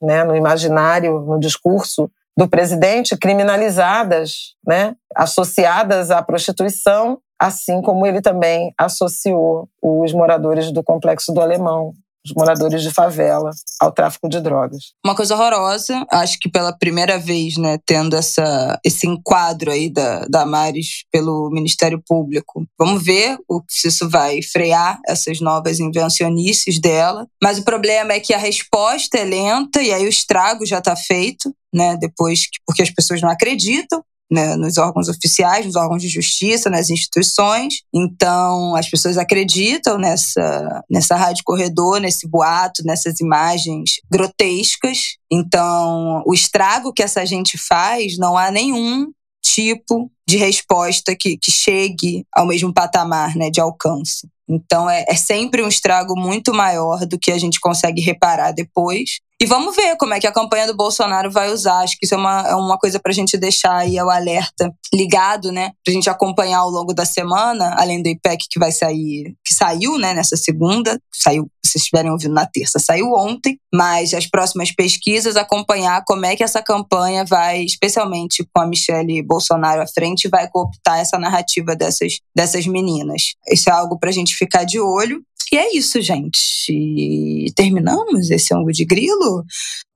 A: né, no imaginário, no discurso do presidente, criminalizadas, né, associadas à prostituição, assim como ele também associou os moradores do complexo do Alemão os moradores de favela ao tráfico de drogas.
B: Uma coisa horrorosa, acho que pela primeira vez, né, tendo essa, esse enquadro aí da, da Maris pelo Ministério Público. Vamos ver o, se isso vai frear essas novas invencionices dela. Mas o problema é que a resposta é lenta e aí o estrago já está feito, né, depois que, porque as pessoas não acreditam né, nos órgãos oficiais, nos órgãos de justiça, nas instituições. Então, as pessoas acreditam nessa, nessa rádio corredor, nesse boato, nessas imagens grotescas. Então, o estrago que essa gente faz, não há nenhum tipo de resposta que, que chegue ao mesmo patamar né, de alcance. Então é, é sempre um estrago muito maior do que a gente consegue reparar depois. E vamos ver como é que a campanha do Bolsonaro vai usar. Acho que isso é uma, é uma coisa para a gente deixar aí o alerta ligado, né? Para a gente acompanhar ao longo da semana, além do IPEC que vai sair, que saiu, né, nessa segunda, saiu, se vocês estiverem ouvindo na terça, saiu ontem, mas as próximas pesquisas, acompanhar como é que essa campanha vai, especialmente com a Michelle Bolsonaro à frente, vai cooptar essa narrativa dessas, dessas meninas. Isso é algo para a gente ficar de olho. E é isso, gente. Terminamos esse ângulo de grilo.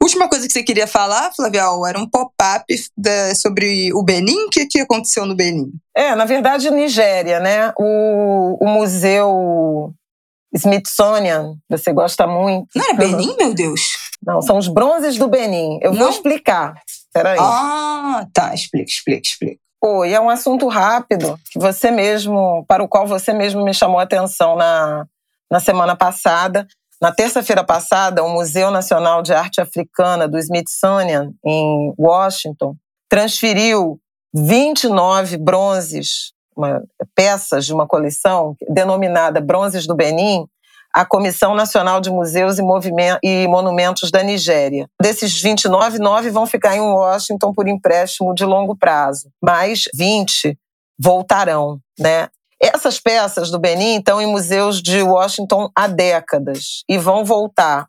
B: Última coisa que você queria falar, Flavial, era um pop-up sobre o Benin. O que, que aconteceu no Benin?
A: É, na verdade, Nigéria, né? O, o museu Smithsonian, você gosta muito.
B: Não é Benin, meu Deus?
A: Não, são os bronzes do Benin. Eu Não? vou explicar. Peraí.
B: Ah, tá. Explica, explica, explica.
A: Oi, é um assunto rápido que você mesmo, para o qual você mesmo me chamou a atenção na, na semana passada. Na terça-feira passada, o Museu Nacional de Arte Africana do Smithsonian, em Washington, transferiu 29 bronzes, uma, peças de uma coleção denominada Bronzes do Benin, à Comissão Nacional de Museus e, Monumentos da Nigéria. Desses 29, 9 vão ficar em Washington por empréstimo de longo prazo, mas 20 voltarão, né? Essas peças do Benin estão em museus de Washington há décadas e vão voltar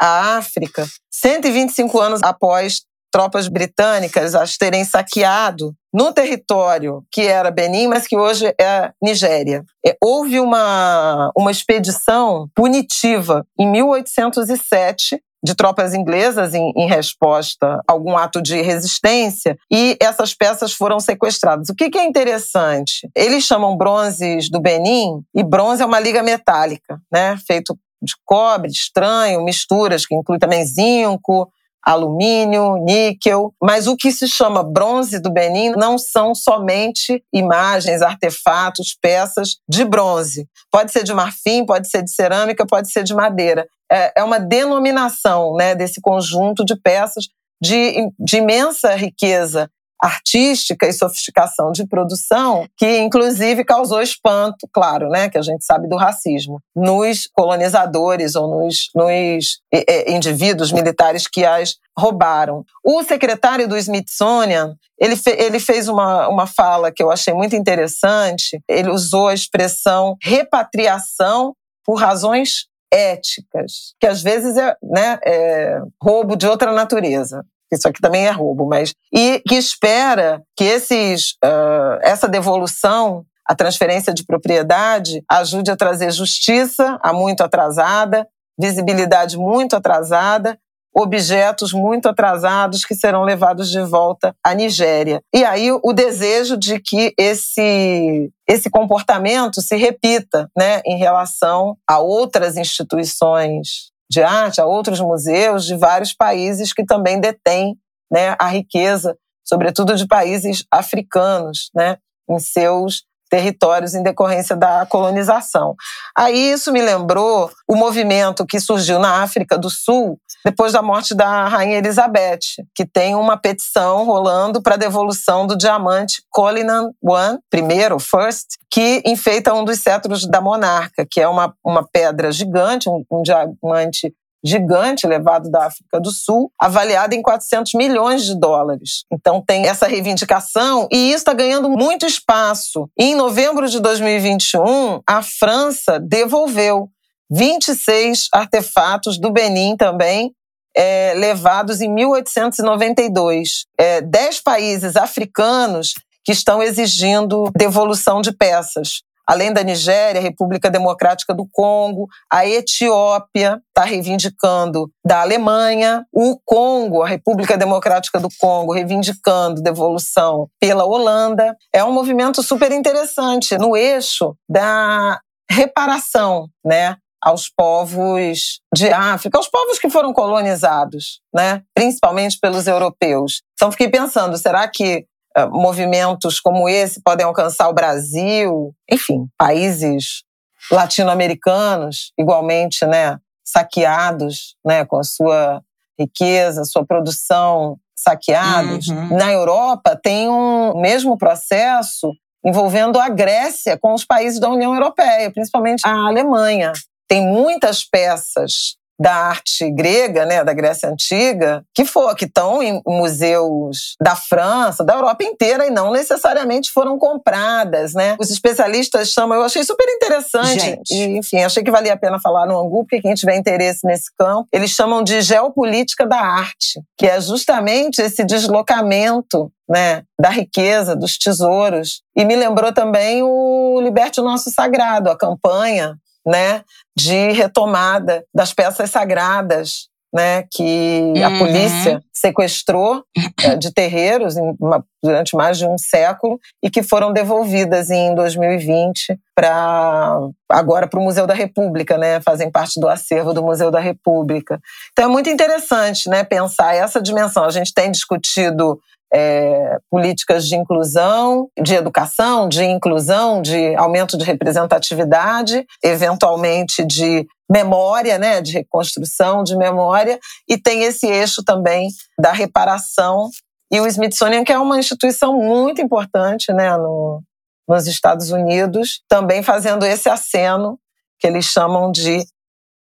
A: à África 125 anos após tropas britânicas as terem saqueado no território que era Benin, mas que hoje é Nigéria. É, houve uma, uma expedição punitiva em 1807 de tropas inglesas em, em, resposta a algum ato de resistência e essas peças foram sequestradas. O que, que, é interessante? Eles chamam bronzes do Benin e bronze é uma liga metálica, né? Feito de cobre, estranho, misturas que inclui também zinco, alumínio, níquel, mas o que se chama bronze do Benin não são somente imagens, artefatos, peças de bronze. Pode ser de marfim, pode ser de cerâmica, pode ser de madeira. É, é uma denominação né, desse conjunto de peças de, de imensa riqueza artística e sofisticação de produção que inclusive causou espanto, claro, né, que a gente sabe do racismo, nos colonizadores ou nos, nos indivíduos militares que as roubaram. O secretário do Smithsonian, ele, fe, ele fez uma, uma fala que eu achei muito interessante, ele usou a expressão repatriação por razões éticas, que às vezes é, né, é roubo de outra natureza isso aqui também é roubo, mas e que espera que esses, uh, essa devolução, a transferência de propriedade, ajude a trazer justiça a muito atrasada, visibilidade muito atrasada, objetos muito atrasados que serão levados de volta à Nigéria. E aí o desejo de que esse esse comportamento se repita, né, em relação a outras instituições de arte, a outros museus de vários países que também detêm né, a riqueza, sobretudo de países africanos, né, em seus territórios em decorrência da colonização. Aí isso me lembrou o movimento que surgiu na África do Sul depois da morte da rainha Elizabeth, que tem uma petição rolando para a devolução do diamante Cullinan I, primeiro, first, que enfeita um dos cetros da monarca, que é uma, uma pedra gigante, um, um diamante gigante levado da África do Sul, avaliado em 400 milhões de dólares. Então tem essa reivindicação e isso está ganhando muito espaço. E em novembro de 2021, a França devolveu 26 artefatos do Benin também, é, levados em 1892. É, dez países africanos que estão exigindo devolução de peças além da Nigéria, República Democrática do Congo, a Etiópia está reivindicando da Alemanha, o Congo, a República Democrática do Congo, reivindicando devolução pela Holanda. É um movimento super interessante no eixo da reparação, né? Aos povos de África, aos povos que foram colonizados, né? principalmente pelos europeus. Então, fiquei pensando, será que eh, movimentos como esse podem alcançar o Brasil, enfim, países latino-americanos igualmente, né, saqueados, né, com a sua riqueza, sua produção saqueados. Uhum. Na Europa tem um mesmo processo envolvendo a Grécia com os países da União Europeia, principalmente a Alemanha. Tem muitas peças da arte grega, né, da Grécia Antiga, que for, que estão em museus da França, da Europa inteira e não necessariamente foram compradas, né? Os especialistas chamam, eu achei super interessante, Gente. e enfim, achei que valia a pena falar no Angu, porque quem tiver interesse nesse campo, eles chamam de geopolítica da arte, que é justamente esse deslocamento né, da riqueza, dos tesouros. E me lembrou também o Liberte o Nosso Sagrado, a campanha né, de retomada das peças sagradas, né, que uhum. a polícia sequestrou é, de terreiros uma, durante mais de um século e que foram devolvidas em 2020 para agora para o Museu da República, né, fazem parte do acervo do Museu da República. Então é muito interessante, né, pensar essa dimensão. A gente tem discutido é, políticas de inclusão, de educação, de inclusão, de aumento de representatividade, eventualmente de memória, né, de reconstrução de memória, e tem esse eixo também da reparação. E o Smithsonian, que é uma instituição muito importante né, no, nos Estados Unidos, também fazendo esse aceno que eles chamam de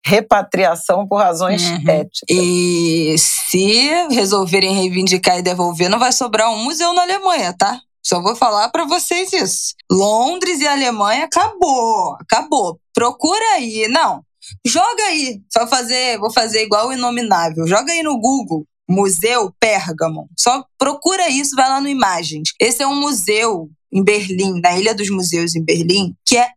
A: repatriação por razões uhum. éticas.
B: E se resolverem reivindicar e devolver, não vai sobrar um museu na Alemanha, tá? Só vou falar para vocês isso. Londres e Alemanha acabou, acabou. Procura aí, não. Joga aí, só fazer, vou fazer igual o inominável. Joga aí no Google Museu Pérgamo. Só procura isso, vai lá no Imagens. Esse é um museu em Berlim, na Ilha dos Museus em Berlim, que é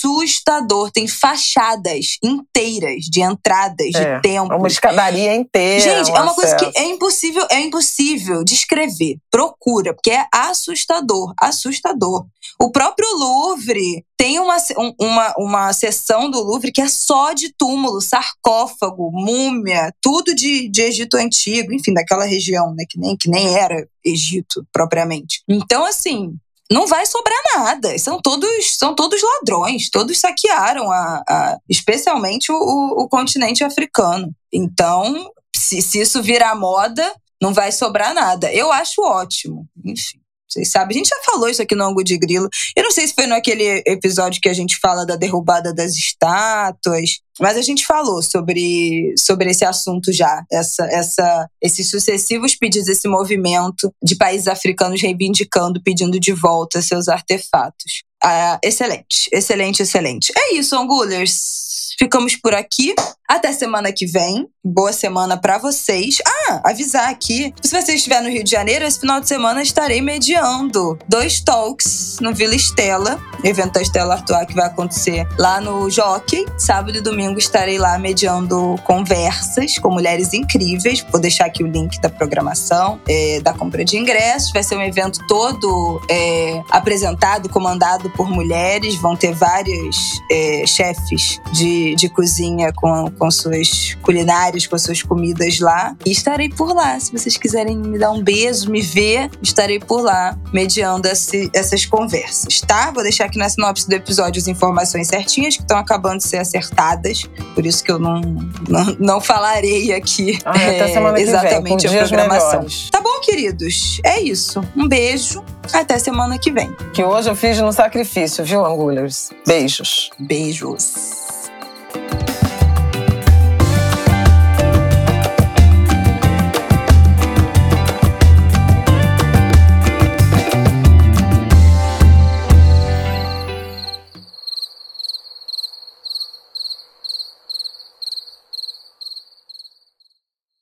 B: assustador. Tem fachadas inteiras de entradas, é, de templos.
A: Uma escadaria inteira.
B: Gente, um é uma acesso. coisa que é impossível, é impossível descrever. Procura, porque é assustador, assustador. O próprio Louvre tem uma, uma, uma seção do Louvre que é só de túmulo, sarcófago, múmia, tudo de, de Egito Antigo, enfim, daquela região, né? Que nem, que nem era Egito propriamente. Então, assim, não vai sobrar nada. São todos, são todos ladrões, todos saquearam, a, a especialmente o, o, continente africano. Então, se, se isso virar moda, não vai sobrar nada. Eu acho ótimo. Enfim. Vocês sabem, a gente já falou isso aqui no Ango de Grilo. Eu não sei se foi naquele episódio que a gente fala da derrubada das estátuas, mas a gente falou sobre, sobre esse assunto já, essa, essa, esses sucessivos pedidos, esse movimento de países africanos reivindicando, pedindo de volta seus artefatos. Ah, excelente, excelente, excelente. É isso, Angulers. Ficamos por aqui. Até semana que vem. Boa semana para vocês. Ah, avisar aqui. Se você estiver no Rio de Janeiro, esse final de semana estarei mediando dois talks no Vila Estela, evento da Estela Artois que vai acontecer lá no Jockey. Sábado e domingo estarei lá mediando conversas com mulheres incríveis. Vou deixar aqui o link da programação, é, da compra de ingressos. Vai ser um evento todo é, apresentado, comandado por mulheres. Vão ter vários é, chefes de de, cozinha com, com suas culinárias, com suas comidas lá. E estarei por lá. Se vocês quiserem me dar um beijo, me ver, estarei por lá, mediando esse, essas conversas, tá? Vou deixar aqui na sinopse do episódio as informações certinhas que estão acabando de ser acertadas. Por isso que eu não, não, não falarei aqui
A: ah, é, exatamente vem, a programação. Melhores.
B: Tá bom, queridos? É isso. Um beijo. Até semana que vem.
A: Que hoje eu fiz no sacrifício, viu, Angulers? Beijos.
B: Beijos.